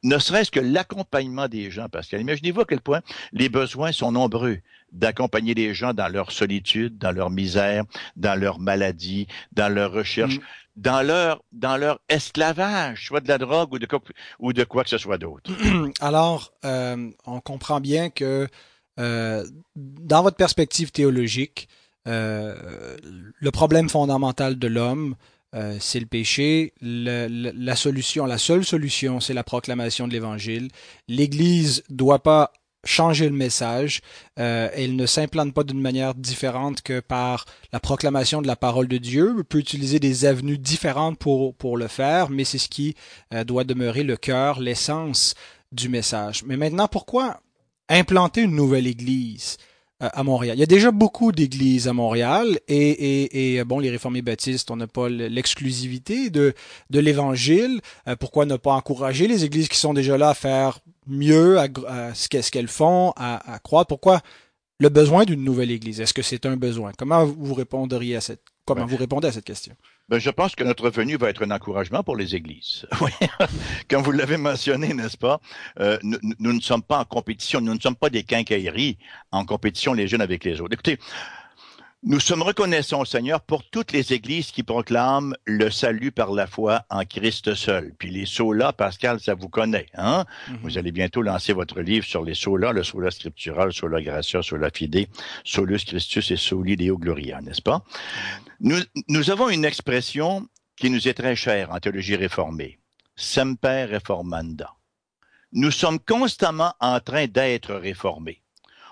Ne serait-ce que l'accompagnement des gens, parce que imaginez-vous à quel point les besoins sont nombreux d'accompagner les gens dans leur solitude, dans leur misère, dans leur maladie, dans leur recherche. Mm. dans leur dans leur esclavage, soit de la drogue ou de ou de quoi que ce soit d'autre. [CLEARS THROAT] Alors, euh, on comprend bien que euh, dans votre perspective théologique, euh, le problème fondamental de l'homme, euh, c'est le péché. la solution, la seule solution, c'est la proclamation de l'Évangile. L'Église doit pas changer le message. elle ne s'implante pas d'une manière différente que par la proclamation de la parole de Dieu. Elle peut utiliser des avenues différentes pour, pour le faire, mais c'est ce qui doit demeurer le cœur, l'essence du message. Mais maintenant, pourquoi implanter une nouvelle église euh, à Montréal. Il y a déjà beaucoup d'églises à Montréal et, et, et bon, les réformés baptistes, on n'a pas l'exclusivité de, de l'Évangile. Euh, pourquoi ne pas encourager les églises qui sont déjà là à faire mieux à, ce qu'elles font, à, à croire? Pourquoi le besoin d'une nouvelle église? Est-ce que c'est un besoin? Comment vous répondriez à cette, comment vous répondez à cette question? Ben, je pense que notre venue va être un encouragement pour les églises. [LAUGHS] Comme vous l'avez mentionné, n'est-ce pas? Euh, nous, nous, ne sommes pas en compétition, nous ne sommes pas des quincailleries en compétition les unes avec les autres. Écoutez, nous sommes reconnaissants au Seigneur pour toutes les églises qui proclament le salut par la foi en Christ seul. Puis les solas, Pascal, ça vous connaît, hein? Mm-hmm. Vous allez bientôt lancer votre livre sur les solas, le sola scriptural, sola gratia, sola fide, solus Christus et soli deo gloria, n'est-ce pas? Nous, nous avons une expression qui nous est très chère en théologie réformée. Semper reformanda. Nous sommes constamment en train d'être réformés.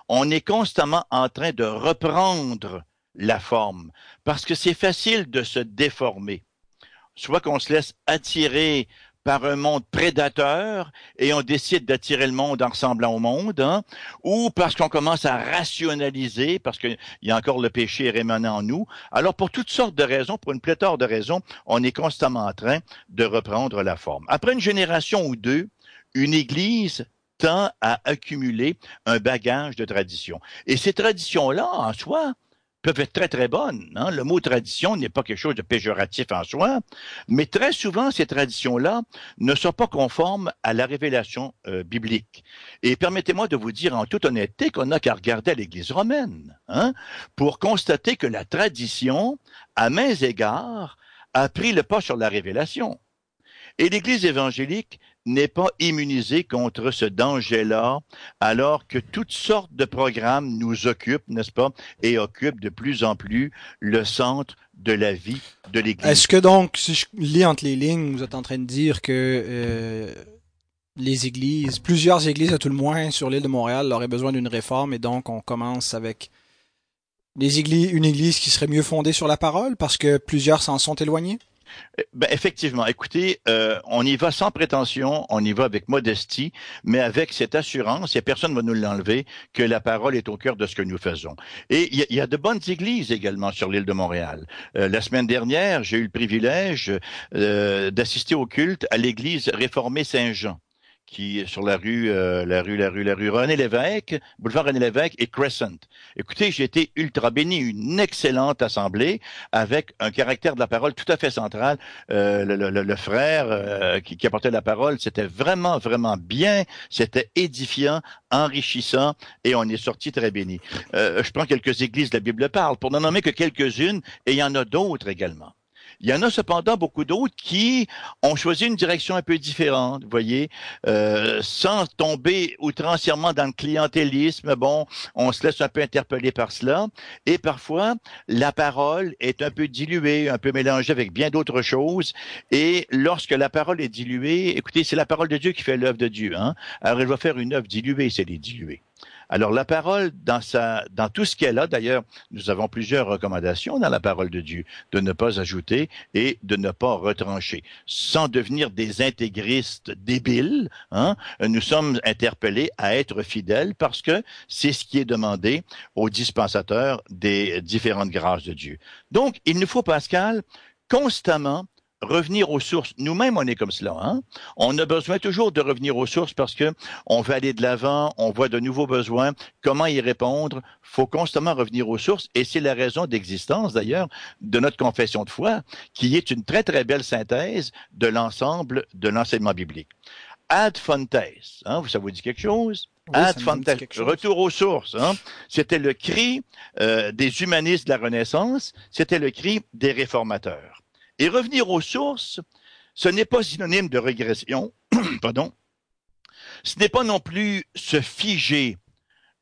On est constamment en train de reprendre la forme, parce que c'est facile de se déformer. Soit qu'on se laisse attirer par un monde prédateur et on décide d'attirer le monde en ressemblant au monde, hein, ou parce qu'on commence à rationaliser, parce qu'il y a encore le péché rémanent en nous. Alors, pour toutes sortes de raisons, pour une pléthore de raisons, on est constamment en train de reprendre la forme. Après une génération ou deux, une Église tend à accumuler un bagage de traditions. Et ces traditions-là, en soi, peuvent être très, très bonnes. Hein. Le mot tradition n'est pas quelque chose de péjoratif en soi, mais très souvent, ces traditions-là ne sont pas conformes à la révélation euh, biblique. Et permettez-moi de vous dire en toute honnêteté qu'on n'a qu'à regarder l'Église romaine hein, pour constater que la tradition, à mains égards, a pris le pas sur la révélation. Et l'Église évangélique n'est pas immunisé contre ce danger-là, alors que toutes sortes de programmes nous occupent, n'est-ce pas, et occupent de plus en plus le centre de la vie de l'Église. Est-ce que donc, si je lis entre les lignes, vous êtes en train de dire que euh, les églises, plusieurs églises à tout le moins sur l'île de Montréal auraient besoin d'une réforme et donc on commence avec les églises, une église qui serait mieux fondée sur la parole parce que plusieurs s'en sont éloignés? Eh, ben, effectivement. Écoutez, euh, on y va sans prétention, on y va avec modestie, mais avec cette assurance, et personne ne va nous l'enlever, que la parole est au cœur de ce que nous faisons. Et il y, a de bonnes églises également sur l'île de Montréal. Euh, la semaine dernière, j'ai eu le privilège euh, d'assister au culte à l'église réformée Saint-Jean qui sur la rue, euh, la rue, la rue, la rue René Lévesque, boulevard René Lévesque et Crescent. Écoutez, j'ai été ultra béni, une excellente assemblée avec un caractère de la parole tout à fait central. Euh, le, frère euh, qui, apportait la parole, c'était vraiment, vraiment bien, c'était édifiant, enrichissant et on est sorti très béni. je prends quelques églises, la Bible parle, pour n'en nommer que quelques-unes et il y en a d'autres également. Il y en a cependant beaucoup d'autres qui ont choisi une direction un peu différente, vous voyez, euh, sans tomber outrancièrement dans le clientélisme. Bon, on se laisse un peu interpeller par cela. Et parfois, la parole est un peu diluée, un peu mélangée avec bien d'autres choses. Et lorsque la parole est diluée, écoutez, c'est la parole de Dieu qui fait l'œuvre de Dieu. Hein? Alors, elle va faire une œuvre diluée, c'est les diluer. Alors la parole, dans, sa, dans tout ce qu'elle a, d'ailleurs, nous avons plusieurs recommandations dans la parole de Dieu, de ne pas ajouter et de ne pas retrancher, sans devenir des intégristes débiles. Hein, nous sommes interpellés à être fidèles parce que c'est ce qui est demandé aux dispensateurs des différentes grâces de Dieu. Donc, il nous faut, Pascal, constamment revenir aux sources. Nous-mêmes, on est comme cela. Hein? On a besoin toujours de revenir aux sources parce que on veut aller de l'avant, on voit de nouveaux besoins. Comment y répondre? Faut constamment revenir aux sources, et c'est la raison d'existence d'ailleurs de notre confession de foi, qui est une très très belle synthèse de l'ensemble de l'enseignement biblique. Ad fontes, hein, ça vous dit quelque chose? Ad fontes, retour aux sources. Hein? C'était le cri euh, des humanistes de la Renaissance, c'était le cri des réformateurs. Et revenir aux sources, ce n'est pas synonyme de régression, [CLEARS THROAT] pardon. Ce n'est pas non plus se figer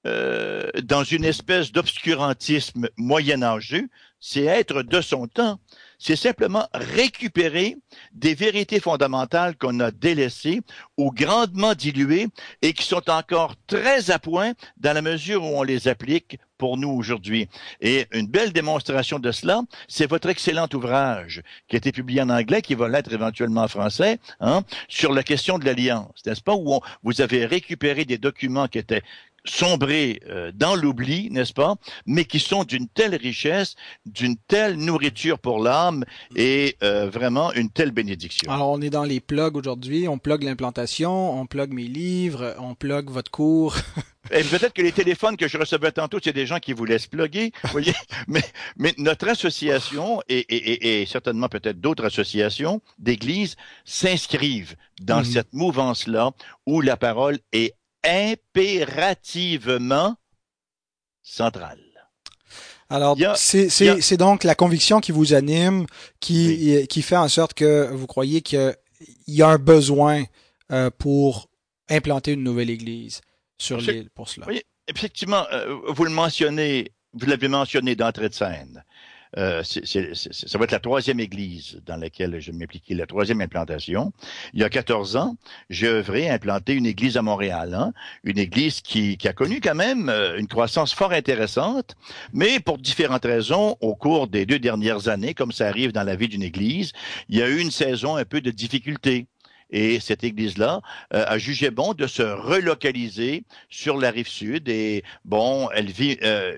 euh, dans une espèce d'obscurantisme moyenâgeux, c'est être de son temps c'est simplement récupérer des vérités fondamentales qu'on a délaissées ou grandement diluées et qui sont encore très à point dans la mesure où on les applique pour nous aujourd'hui. Et une belle démonstration de cela, c'est votre excellent ouvrage qui a été publié en anglais, qui va l'être éventuellement en français, hein, sur la question de l'alliance, n'est-ce pas, où vous avez récupéré des documents qui étaient sombrer euh, dans l'oubli, n'est-ce pas, mais qui sont d'une telle richesse, d'une telle nourriture pour l'âme et euh, vraiment une telle bénédiction. Alors on est dans les plugs aujourd'hui, on plug l'implantation, on plug mes livres, on plug votre cours. [LAUGHS] Et peut-être que les téléphones que je recevais tantôt, c'est des gens qui vous laissent plugger, voyez. [LAUGHS] Mais, mais notre association et, et, et, certainement peut-être d'autres associations d'églises s'inscrivent dans mhm. cette mouvance-là où la parole est impérativement centrale. Alors, c'est donc la conviction qui vous anime, qui, qui fait en sorte que vous croyez qu'il y a un besoin euh, pour implanter une nouvelle église sur l'île pour cela. Oui, effectivement, euh, vous le mentionnez, vous l'avez mentionné d'entrée de scène. Euh, ça va être la troisième église dans laquelle je m'impliquais, la troisième implantation. Il y a 14 ans, j'ai œuvré à implanter une église à Montréal, hein, une église qui, qui, a connu quand même euh, une croissance fort intéressante, mais pour différentes raisons, au cours des deux dernières années, comme ça arrive dans la vie d'une église, il y a eu une saison un peu de difficulté. Et cette église-là euh, a jugé bon de se relocaliser sur la rive sud. Et bon, elle vit euh,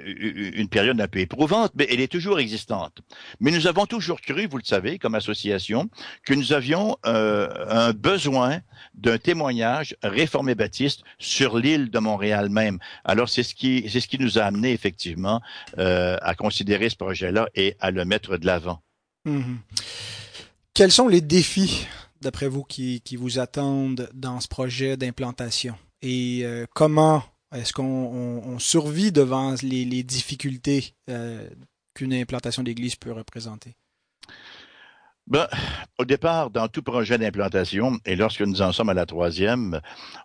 une période un peu éprouvante, mais elle est toujours existante. Mais nous avons toujours cru, vous le savez, comme association, que nous avions euh, un besoin d'un témoignage réformé baptiste sur l'île de Montréal même. Alors c'est ce qui c'est ce qui nous a amené effectivement à considérer ce projet-là et à le mettre de l'avant. Mmh Quels sont les défis d'après vous, qui, vous attendent dans ce projet d'implantation? Et euh, comment est-ce qu'on on, survit devant les, les difficultés euh, qu'une implantation d'église peut représenter? Ben, au départ, dans tout projet d'implantation, et lorsque nous en sommes à la troisième,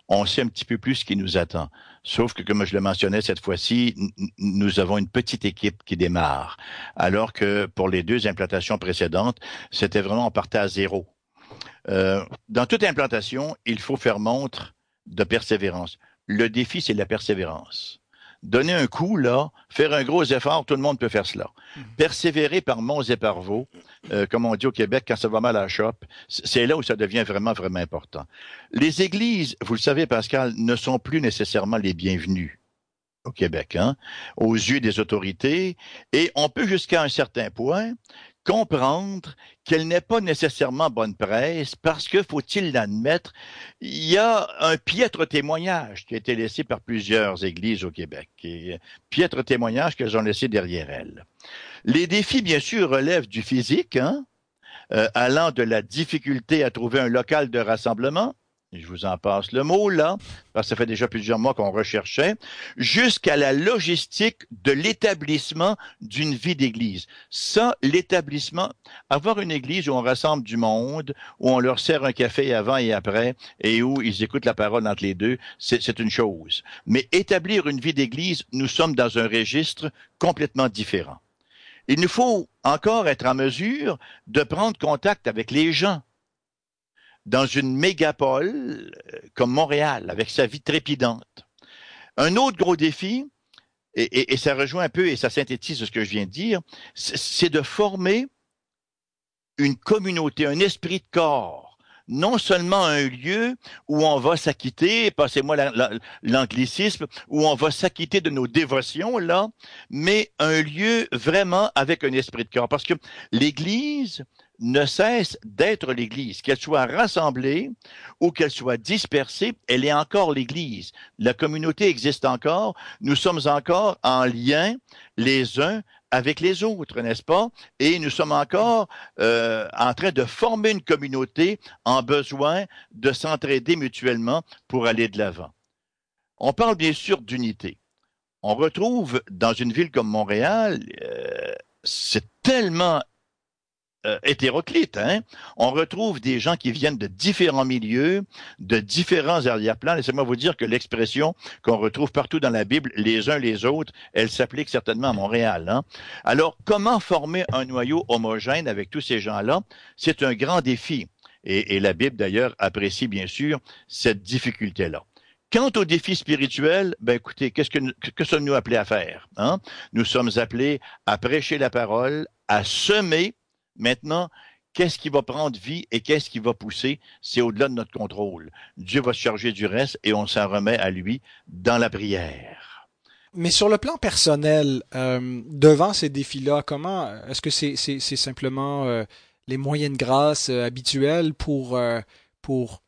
on sait un petit peu plus ce qui nous attend. Sauf que, comme je le mentionnais cette fois-ci, nous avons une petite équipe qui démarre, alors que pour les deux implantations précédentes, c'était vraiment on partait à zéro. Euh, dans toute implantation, il faut faire montre de persévérance. Le défi, c'est la persévérance. Donner un coup, là, faire un gros effort, tout le monde peut faire cela. Mhm. Persévérer par monts et par vaux, euh, comme on dit au Québec, quand ça va mal à la chope, c'est là où ça devient vraiment, vraiment important. Les églises, vous le savez, Pascal, ne sont plus nécessairement les bienvenues au Québec, hein, aux yeux des autorités, et on peut jusqu'à un certain point comprendre qu'elle n'est pas nécessairement bonne presse parce que, faut-il l'admettre, il y a un piètre témoignage qui a été laissé par plusieurs églises au Québec. Et piètre témoignage qu'elles ont laissé derrière elles. Les défis, bien sûr, relèvent du physique, hein, euh, allant de la difficulté à trouver un local de rassemblement, je vous en passe le mot là, parce que ça fait déjà plusieurs mois qu'on recherchait, jusqu'à la logistique de l'établissement d'une vie d'église. Ça, l'établissement, avoir une église où on rassemble du monde, où on leur sert un café avant et après, et où ils écoutent la parole entre les deux, c'est une chose. Mais établir une vie d'église, nous sommes dans un registre complètement différent. Il nous faut encore être en mesure de prendre contact avec les gens dans une mégapole euh, comme Montréal, avec sa vie trépidante. Un autre gros défi, et, et, ça rejoint un peu et ça synthétise ce que je viens de dire, c'est de former une communauté, un esprit de corps, non seulement un lieu où on va s'acquitter, passez-moi l'anglicisme, où on va s'acquitter de nos dévotions, là, mais un lieu vraiment avec un esprit de corps. Parce que l'Église, ne cesse d'être l'Église. Qu'elle soit rassemblée ou qu'elle soit dispersée, elle est encore l'Église. La communauté existe encore. Nous sommes encore en lien les uns avec les autres, n'est-ce pas? Et nous sommes encore euh, en train de former une communauté en besoin de s'entraider mutuellement pour aller de l'avant. On parle bien sûr d'unité. On retrouve dans une ville comme Montréal, euh, c'est tellement euh, hétéroclite. Hein? On retrouve des gens qui viennent de différents milieux, de différents arrière-plans. Laissez-moi vous dire que l'expression qu'on retrouve partout dans la Bible, les uns les autres, elle s'applique certainement à Montréal. Hein? Alors, comment former un noyau homogène avec tous ces gens-là? C'est un grand défi. Et, la Bible, d'ailleurs, apprécie bien sûr cette difficulté-là. Quant au défi spirituel, ben écoutez, qu'est-ce que, que sommes-nous appelés à faire? Hein? Nous sommes appelés à prêcher la parole, à semer, Maintenant, qu'est-ce qui va prendre vie et qu'est-ce qui va pousser, c'est au-delà de notre contrôle. Dieu va se charger du reste et on s'en remet à lui dans la prière. Mais sur le plan personnel, euh, devant ces défis-là, comment est-ce que c'est simplement euh, les moyens de grâce euh, habituels pour pour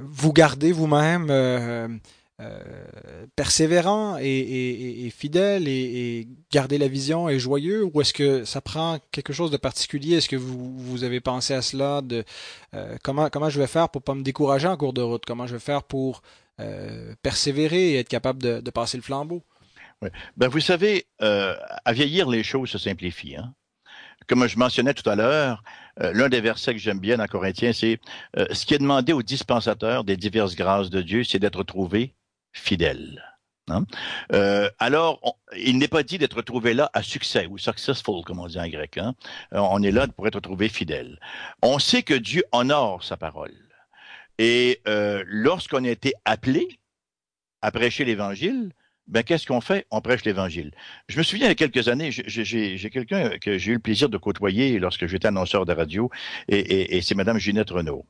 vous garder vous-même euh, persévérant et, fidèle et, garder la vision et joyeux ou est-ce que ça prend quelque chose de particulier? Est-ce que vous, avez pensé à cela euh, comment je vais faire pour pas me décourager en cours de route? Comment je vais faire pour euh, persévérer et être capable de, passer le flambeau? Ben vous savez, à vieillir les choses se simplifient. Hein? Comme je mentionnais tout à l'heure, l'un des versets que j'aime bien dans Corinthiens, c'est ce qui est demandé aux dispensateurs des diverses grâces de Dieu, c'est d'être trouvé fidèle. Hein? Euh, alors, il n'est pas dit d'être trouvé là à succès ou successful, comme on dit en grec. Hein? Euh, on est là pour être trouvé fidèle. On sait que Dieu honore sa parole. Et euh, lorsqu'on a été appelé à prêcher l'Évangile, ben qu'est-ce qu'on fait? On prêche l'Évangile. Je me souviens il y a quelques années, j'ai quelqu'un que j'ai eu le plaisir de côtoyer lorsque j'étais annonceur de radio, et, et, et c'est Madame Ginette Renault.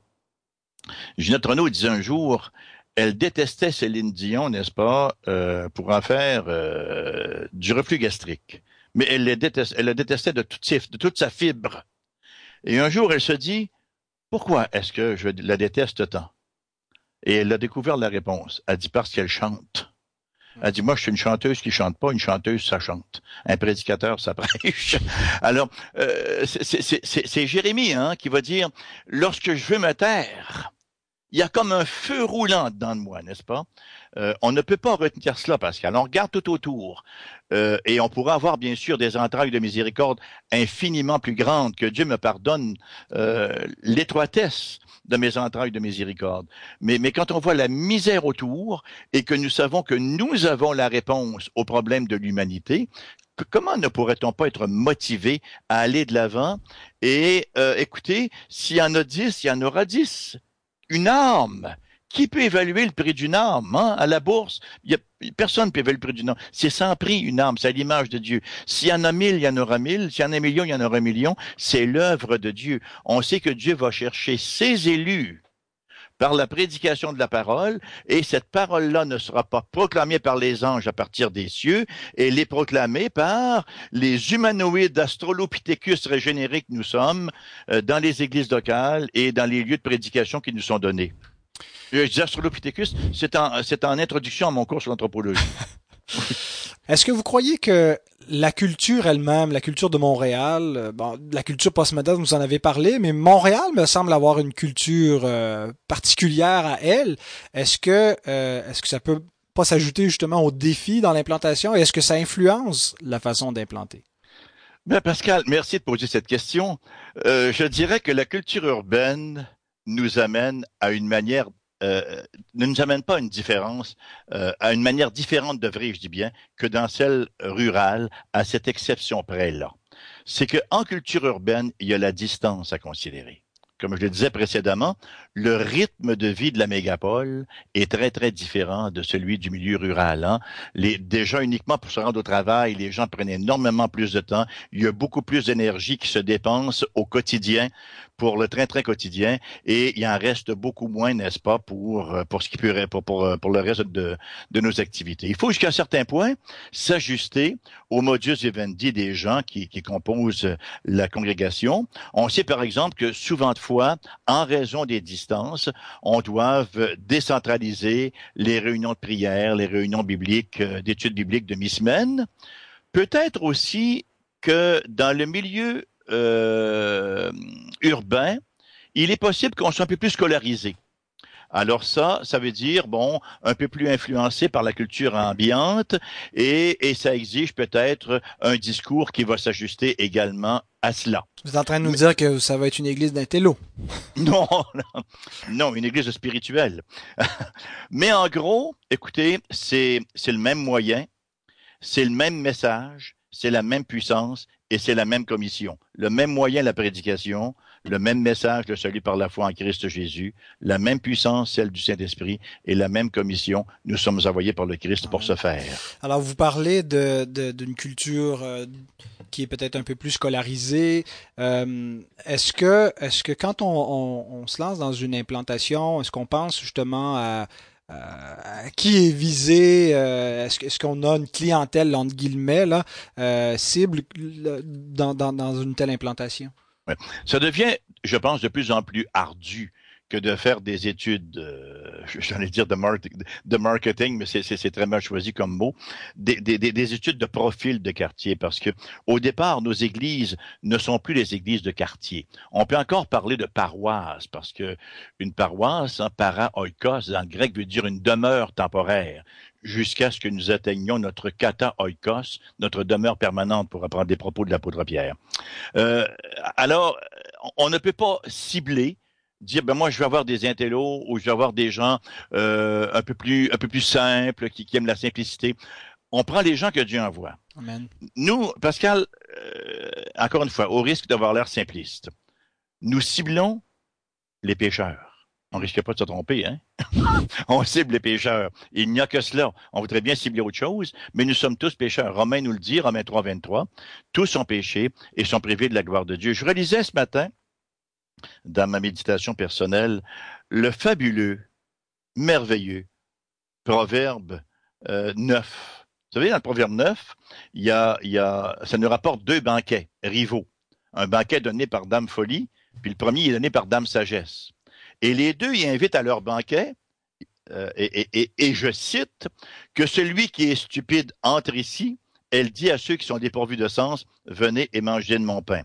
Ginette Renault disait un jour, elle détestait Céline Dion, n'est-ce pas, euh, pour en faire euh, du reflux gastrique. Mais elle, la détestait, elle détestait de, de toute sa fibre. Et un jour, elle se dit, pourquoi est-ce que je la déteste tant? Et elle a découvert la réponse. Elle dit, parce qu'elle chante. Elle dit, moi, je suis une chanteuse qui chante pas, une chanteuse, ça chante. Un prédicateur, ça [LAUGHS] prêche. Alors, euh, c'est Jérémie hein, qui va dire, lorsque je veux me taire, il y a comme un feu roulant dedans de moi, n'est-ce pas? Euh, on ne peut pas retenir cela, Pascal. On regarde tout autour. Euh, et on pourra avoir, bien sûr, des entrailles de miséricorde infiniment plus grandes. Que Dieu me pardonne euh, l'étroitesse de mes entrailles de miséricorde. Mais, quand on voit la misère autour et que nous savons que nous avons la réponse au problème de l'humanité, comment ne pourrait-on pas être motivé à aller de l'avant? Et écoutez, s'il y en a dix, il y en aura dix une arme. Qui peut évaluer le prix d'une arme hein? à la bourse? Personne ne peut évaluer le prix d'une arme. C'est sans prix une arme, c'est l'image de Dieu. S'il y en a mille, il y en aura mille. S'il y en a un million, il y en aura un million. C'est l'œuvre de Dieu. On sait que Dieu va chercher ses élus par la prédication de la parole, et cette parole-là ne sera pas proclamée par les anges à partir des cieux, elle est proclamée par les humanoïdes astrolopithecus régénérés que nous sommes euh, dans les églises locales et dans les lieux de prédication qui nous sont donnés. Je dis Astrolopithecus, c'est en, c'est en introduction à mon cours sur l'anthropologie. [LAUGHS] Est-ce que vous croyez que la culture elle-même, la culture de Montréal, euh, bon, la culture postmoderne, vous en avez parlé, mais Montréal me semble avoir une culture euh, particulière à elle. Est-ce que, euh, est-ce que ça peut pas s'ajouter justement aux défis dans l'implantation est-ce que ça influence la façon d'implanter? Ben Pascal, merci de poser cette question. je dirais que la culture urbaine nous amène à une manière euh, ne nous amène pas à une différence, euh, à une manière différente d'œuvrer, je dis bien, que dans celle rurale, à cette exception près-là. C'est qu'en culture urbaine, il y a la distance à considérer comme je le disais précédemment, le rythme de vie de la mégapole est très, très différent de celui du milieu rural. Hein. Les, déjà, uniquement pour se rendre au travail, les gens prennent énormément plus de temps. Il y a beaucoup plus d'énergie qui se dépense au quotidien pour le train-train quotidien et il en reste beaucoup moins, n'est-ce pas, pour, pour ce qui peut, pour, pour, pour le reste de, de nos activités. Il faut jusqu'à un certain point s'ajuster au modus vivendi des gens qui, qui composent la congrégation. On sait par exemple que souvent de fois, en raison des distances, on doit décentraliser les réunions de prière, les réunions bibliques, euh, d'études bibliques de mi-semaine. Peut-être aussi que dans le milieu euh, urbain, il est possible qu'on soit un peu plus scolarisé. Alors ça, ça veut dire, bon, un peu plus influencé par la culture ambiante et, et ça exige peut-être un discours qui va s'ajuster également à cela. Vous êtes en train de nous dire que ça va être une église d'intello. [LAUGHS] Non, non, non, une église spirituelle. [LAUGHS] Mais en gros, écoutez, c'est, c'est le même moyen, c'est le même message, c'est la même puissance et c'est la même commission. Le même moyen, la prédication, le même message, de salut par la foi en Christ Jésus, la même puissance, celle du Saint-Esprit, et la même commission, nous sommes envoyés par le Christ pour ce faire. Alors, vous parlez d'une culture euh, qui est peut-être un peu plus scolarisée. Euh, est-ce que, est-ce que quand on, se lance dans une implantation, est-ce qu'on pense justement à qui est visé euh, Est-ce qu'on a une clientèle entre guillemets là, cible dans, une telle implantation? Ça devient, je pense, de plus en plus ardu que de faire des études, euh, j'allais dire de, de marketing, mais c'est très mal choisi comme mot, des, des, des, études de profil de quartier, parce que au départ, nos églises ne sont plus les églises de quartier. On peut encore parler de paroisse, parce que une paroisse, hein, para oikos, le grec, veut dire une demeure temporaire jusqu'à ce que nous atteignions notre kata oikos, notre demeure permanente, pour apprendre des propos de l'apôtre Pierre. Euh, alors, on ne peut pas cibler dire ben moi je vais avoir des intellos ou je vais avoir des gens euh, un peu plus un peu plus simples qui, aiment la simplicité. On prend les gens que Dieu envoie. Amen. Nous, Pascal, euh, encore une fois, au risque d'avoir l'air simpliste, nous ciblons les pécheurs. On risque pas de se tromper, hein? [LAUGHS] on cible les pécheurs. Il n'y a que cela. On voudrait bien cibler autre chose, mais nous sommes tous pécheurs. Romain nous le dit, Romain 3, 23. Tous sont péchés et sont privés de la gloire de Dieu. Je relisais ce matin dans ma méditation personnelle le fabuleux, merveilleux Proverbe euh, 9. Vous savez, dans le Proverbe 9, il y a, il y a, ça nous rapporte deux banquets rivaux. Un banquet donné par Dame Folie, puis le premier est donné par Dame Sagesse. Et les deux y invitent à leur banquet, euh, et, et, et, je cite, que celui qui est stupide entre ici, elle dit à ceux qui sont dépourvus de sens, venez et mangez de mon pain.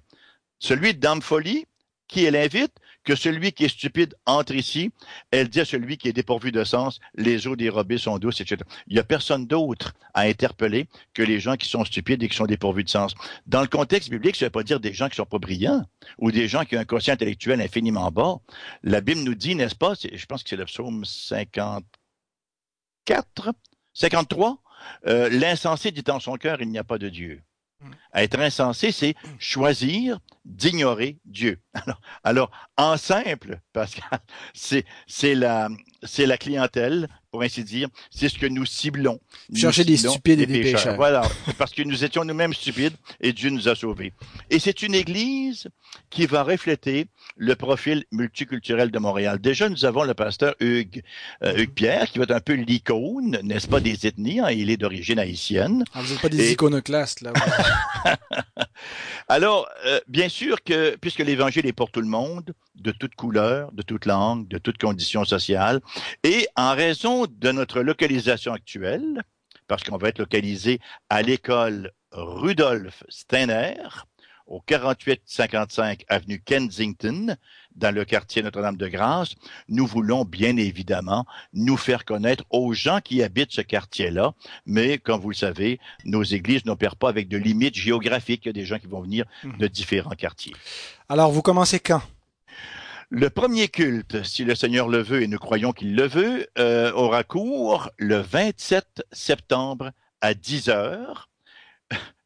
Celui de Dame Folie, qui elle invite, que celui qui est stupide entre ici. Elle dit à celui qui est dépourvu de sens, les eaux dérobées sont douces, etc. Il n'y a personne d'autre à interpeller que les gens qui sont stupides et qui sont dépourvus de sens. Dans le contexte biblique, ça ne veut pas dire des gens qui sont pas brillants ou des gens qui ont un quotient intellectuel infiniment bas. La Bible nous dit, n'est-ce pas, je pense que c'est le psaume 54, 53, euh, l'insensé dit en son cœur, il n'y a pas de Dieu. Être insensé, c'est choisir d'ignorer Dieu. [LAUGHS] Alors, alors, en simple, Pascal, [LAUGHS] c'est, la, c'est la clientèle, pour ainsi dire. C'est ce que nous ciblons. Chercher des stupides et des pécheurs. Voilà, parce que nous étions nous-mêmes stupides et Dieu nous a sauvés. Et c'est une église qui va refléter le profil multiculturel de Montréal. Déjà, nous avons le pasteur Hugues, euh, Hugues Pierre, qui va être un peu l'icône, n'est-ce pas, des ethnies. Hein, il est d'origine haïtienne. Ah, vous n'êtes pas des iconoclastes, là. [LAUGHS] Alors, euh, bien sûr que, puisque l'Évangile est pour tout le monde, de toute couleur, de toute langue, de toute condition sociale, et en raison de notre localisation actuelle, parce qu'on va être localisé à l'école Rudolf Steiner, au 4855 avenue Kensington, dans le quartier Notre-Dame-de-Grâce, nous voulons bien évidemment nous faire connaître aux gens qui habitent ce quartier-là. Mais comme vous le savez, nos églises n'opèrent pas avec de limites géographiques. Il y a des gens qui vont venir mhm. de différents quartiers. Alors, vous commencez quand? Le premier culte, si le Seigneur le veut et nous croyons qu'il le veut, euh, aura cours le 27 septembre à 10 heures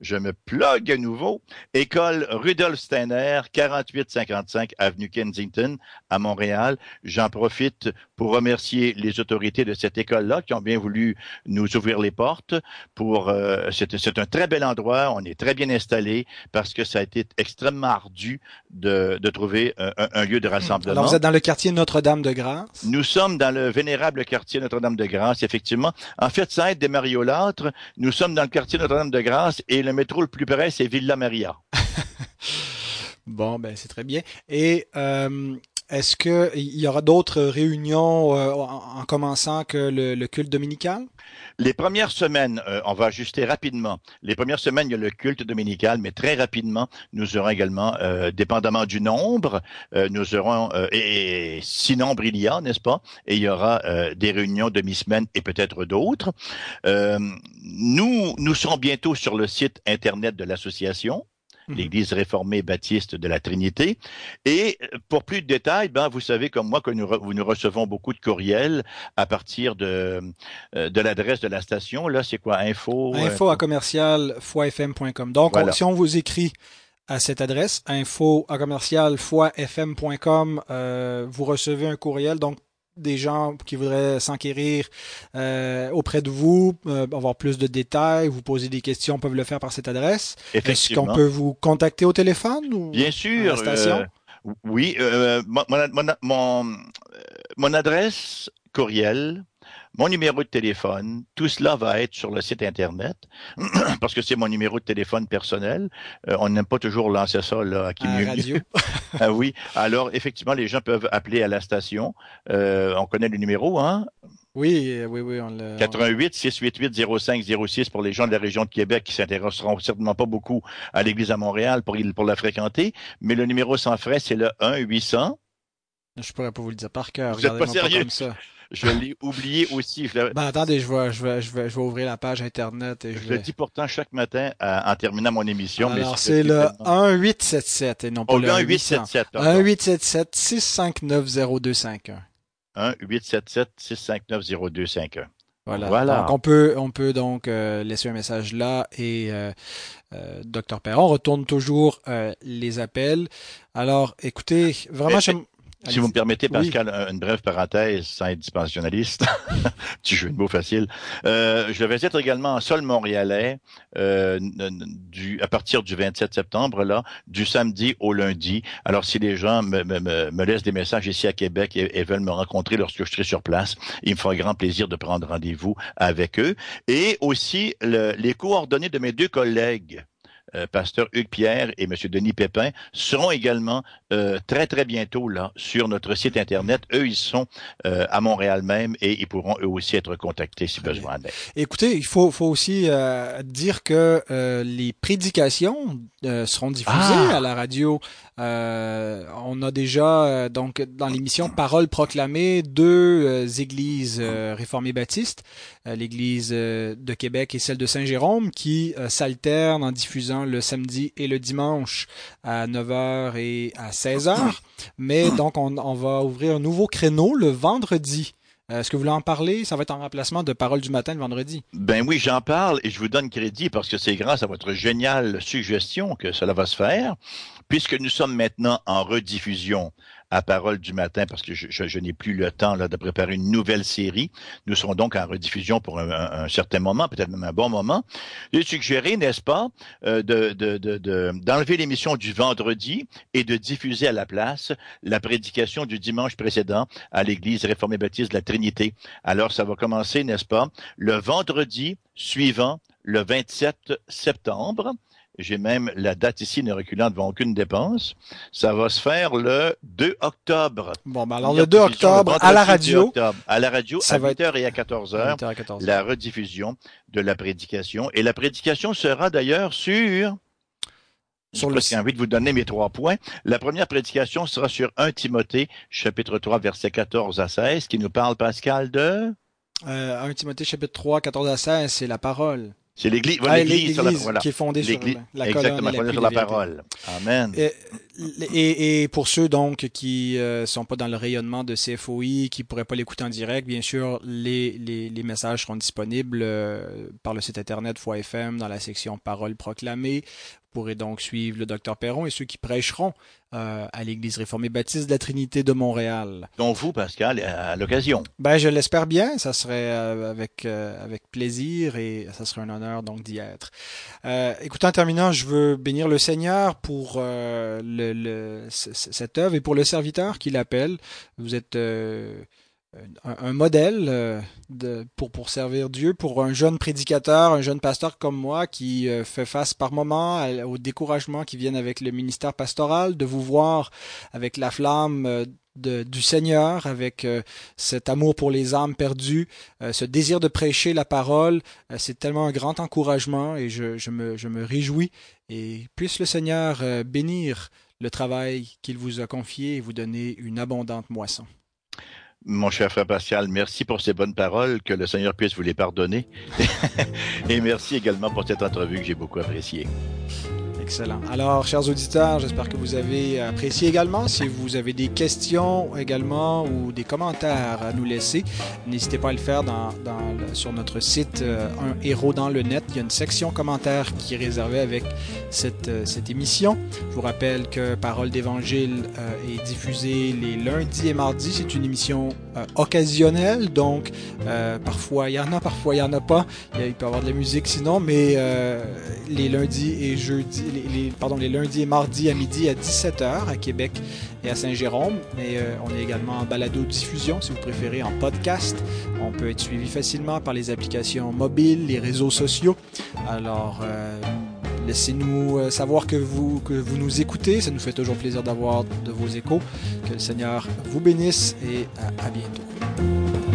je me plug à nouveau. École Rudolf Steiner, 4855 avenue Kensington à Montréal. J'en profite pour remercier les autorités de cette école-là qui ont bien voulu nous ouvrir les portes. Pour euh, c'est un très bel endroit, on est très bien installé parce que ça a été extrêmement ardu de, de trouver un, lieu de rassemblement. Alors vous êtes dans le quartier Notre-Dame-de-Grâce? Nous sommes dans le vénérable quartier Notre-Dame-de-Grâce, effectivement. En fait, ça aide des Mariolâtres. Nous sommes dans le quartier Notre-Dame-de-Grâce et le métro le plus près, c'est Villa Maria. [LAUGHS] bon, ben c'est très bien. Et euh, est-ce qu'il y aura d'autres réunions euh, en, commençant que le, culte dominical? Les premières semaines, euh, on va ajuster rapidement. Les premières semaines, il y a le culte dominical, mais très rapidement, nous aurons également, dépendamment du nombre, nous aurons, et, si nombre il y a, n'est-ce pas, et il y aura des réunions demi-semaine et peut-être d'autres. nous, nous serons bientôt sur le site Internet de l'association. Mhm. l'Église réformée baptiste de la Trinité. Et euh, pour plus de détails, ben, vous savez comme moi que nous, nous recevons beaucoup de courriels à partir de, euh, de l'adresse de la station. Là, c'est quoi? Info? Euh, info à commercial Donc, si on vous écrit à cette adresse, info à commercial euh, vous recevez un courriel. Donc, des gens qui voudraient s'enquérir euh, auprès de vous, euh, avoir plus de détails, vous poser des questions, peuvent le faire par cette adresse. Est-ce qu'on peut vous contacter au téléphone ou Bien sûr. À la station? Euh, oui, mon, mon, mon, adresse courriel, mon numéro de téléphone, tout cela va être sur le site Internet, [CLEARS THROAT] parce que c'est mon numéro de téléphone personnel. Euh, on n'aime pas toujours lancer ça là, à qui mieux. radio. [LAUGHS] ah oui. Alors, effectivement, les gens peuvent appeler à la station. Euh, on connaît le numéro, hein? Oui, oui, oui. On 88 688 0506 pour les gens de la région de Québec qui s'intéresseront certainement pas beaucoup à l'Église à Montréal pour, pour la fréquenter. Mais le numéro sans frais, c'est le 1 800 je pourrais pas vous le dire par cœur. Vous n'êtes pas sérieux? ça. Je l'ai oublié aussi. Ben, attendez, je vais, je, vais, je, vais, je vais ouvrir la page Internet. Et je, le dis pourtant chaque matin en terminant mon émission. Alors, c'est le 1877 et non pas oh, le 1877. 1877 659 0251. 1877 659 0251. Voilà. voilà. Donc on peut on peut donc euh, laisser un message là et euh, euh, Docteur Perron retourne toujours euh, les appels. Alors écoutez, vraiment si vous me permettez, Pascal, une brève parenthèse sans être dispensationnaliste, [LAUGHS] petit jeu de mots facile. Euh, je vais être également en sol montréalais euh, du, à partir du 27 septembre, là, du samedi au lundi. Alors, si les gens me, me, me laissent des messages ici à Québec et, veulent me rencontrer lorsque je serai sur place, il me fera grand plaisir de prendre rendez-vous avec eux. Et aussi, le, les coordonnées de mes deux collègues euh, pasteur Hugues Pierre et M. Denis Pépin seront également euh, très très bientôt là sur notre site internet. Eux, ils sont euh, à Montréal même et ils pourront eux aussi être contactés si besoin Écoutez, il faut, faut aussi dire que les prédications seront diffusées ah! à la radio. On a déjà donc dans l'émission Parole proclamée deux églises réformées baptistes, l'église de Québec et celle de Saint-Jérôme, qui s'alternent en diffusant le samedi et le dimanche à 9h et à 16h. Mais donc, on, va ouvrir un nouveau créneau le vendredi. Euh, est-ce que vous voulez en parler? Ça va être en remplacement de Parole du matin le vendredi. Ben oui, j'en parle et je vous donne crédit parce que c'est grâce à votre géniale suggestion que cela va se faire, puisque nous sommes maintenant en rediffusion à Parole du matin parce que je, je, n'ai plus le temps là, de préparer une nouvelle série. Nous serons donc en rediffusion pour un, un, certain moment, peut-être même un bon moment. J'ai suggéré, n'est-ce pas, euh, de, de, de, d'enlever l'émission du vendredi et de diffuser à la place la prédication du dimanche précédent à l'Église réformée baptiste de la Trinité. Alors, ça va commencer, n'est-ce pas, le vendredi suivant le 27 septembre. J'ai même la date ici ne reculant devant aucune dépense. Ça va se faire le 2 octobre. Bon, ben alors le 2 octobre à la radio. à la radio, à 8h et à 14h. La rediffusion de la prédication. Et la prédication sera d'ailleurs sur sur le J'ai envie de vous donner mes trois points. La première prédication sera sur 1 Timothée, chapitre 3, verset 14 à 16, qui nous parle, Pascal, de... Euh, 1 Timothée, chapitre 3, 14 à 16, c'est la parole. C'est l'Église, ah, l'Église voilà. qui est fondée sur la, exactement, fondée sur la parole. Amen. Et, et, pour ceux donc qui euh, sont pas dans le rayonnement de CFOI, qui pourraient pas l'écouter en direct, bien sûr, les, les, les messages seront disponibles euh, par le site internet FM dans la section Paroles proclamées pourrez donc suivre le docteur Perron et ceux qui prêcheront euh, à l'Église réformée baptiste de la Trinité de Montréal. Donc vous, Pascal, à l'occasion. Ben, je l'espère bien. Ça serait euh, avec euh, avec plaisir et ça serait un honneur donc d'y être. écoutez, en terminant, je veux bénir le Seigneur pour le, le, cette œuvre et pour le serviteur qui l'appelle. Vous êtes un, modèle euh, de, pour, servir Dieu, pour un jeune prédicateur, un jeune pasteur comme moi qui euh, fait face par moments au découragement qui vient avec le ministère pastoral, de vous voir avec la flamme euh, de, du Seigneur, avec cet amour pour les âmes perdues, ce désir de prêcher la parole, c'est tellement un grand encouragement et je, je, me, je me réjouis. Et puisse le Seigneur bénir le travail qu'il vous a confié et vous donner une abondante moisson. Mon cher frère Pascal, merci pour ces bonnes paroles, que le Seigneur puisse vous les pardonner. [LAUGHS] Et merci également pour cette entrevue que j'ai beaucoup appréciée. Excellent. Alors, chers auditeurs, j'espère que vous avez apprécié également. Si vous avez des questions également ou des commentaires à nous laisser, n'hésitez pas à le faire sur notre site euh, Un héros dans le net. Il y a une section commentaires qui est réservée avec cette, euh, émission. Je vous rappelle que Parole d'Évangile euh, est diffusée les lundis et mardis. C'est une émission occasionnelle, donc parfois il y en a, parfois il n'y en a pas. Il peut y avoir de la musique sinon, mais les lundis et jeudis les, pardon, les lundis et mardis à midi à 17h à Québec et à Saint-Jérôme. Mais euh, on est également en balado-diffusion, si vous préférez, en podcast. On peut être suivi facilement par les applications mobiles, les réseaux sociaux. Alors, euh, laissez-nous euh, savoir que vous, que vous nous écoutez. Ça nous fait toujours plaisir d'avoir de vos échos. Que le Seigneur vous bénisse et à bientôt.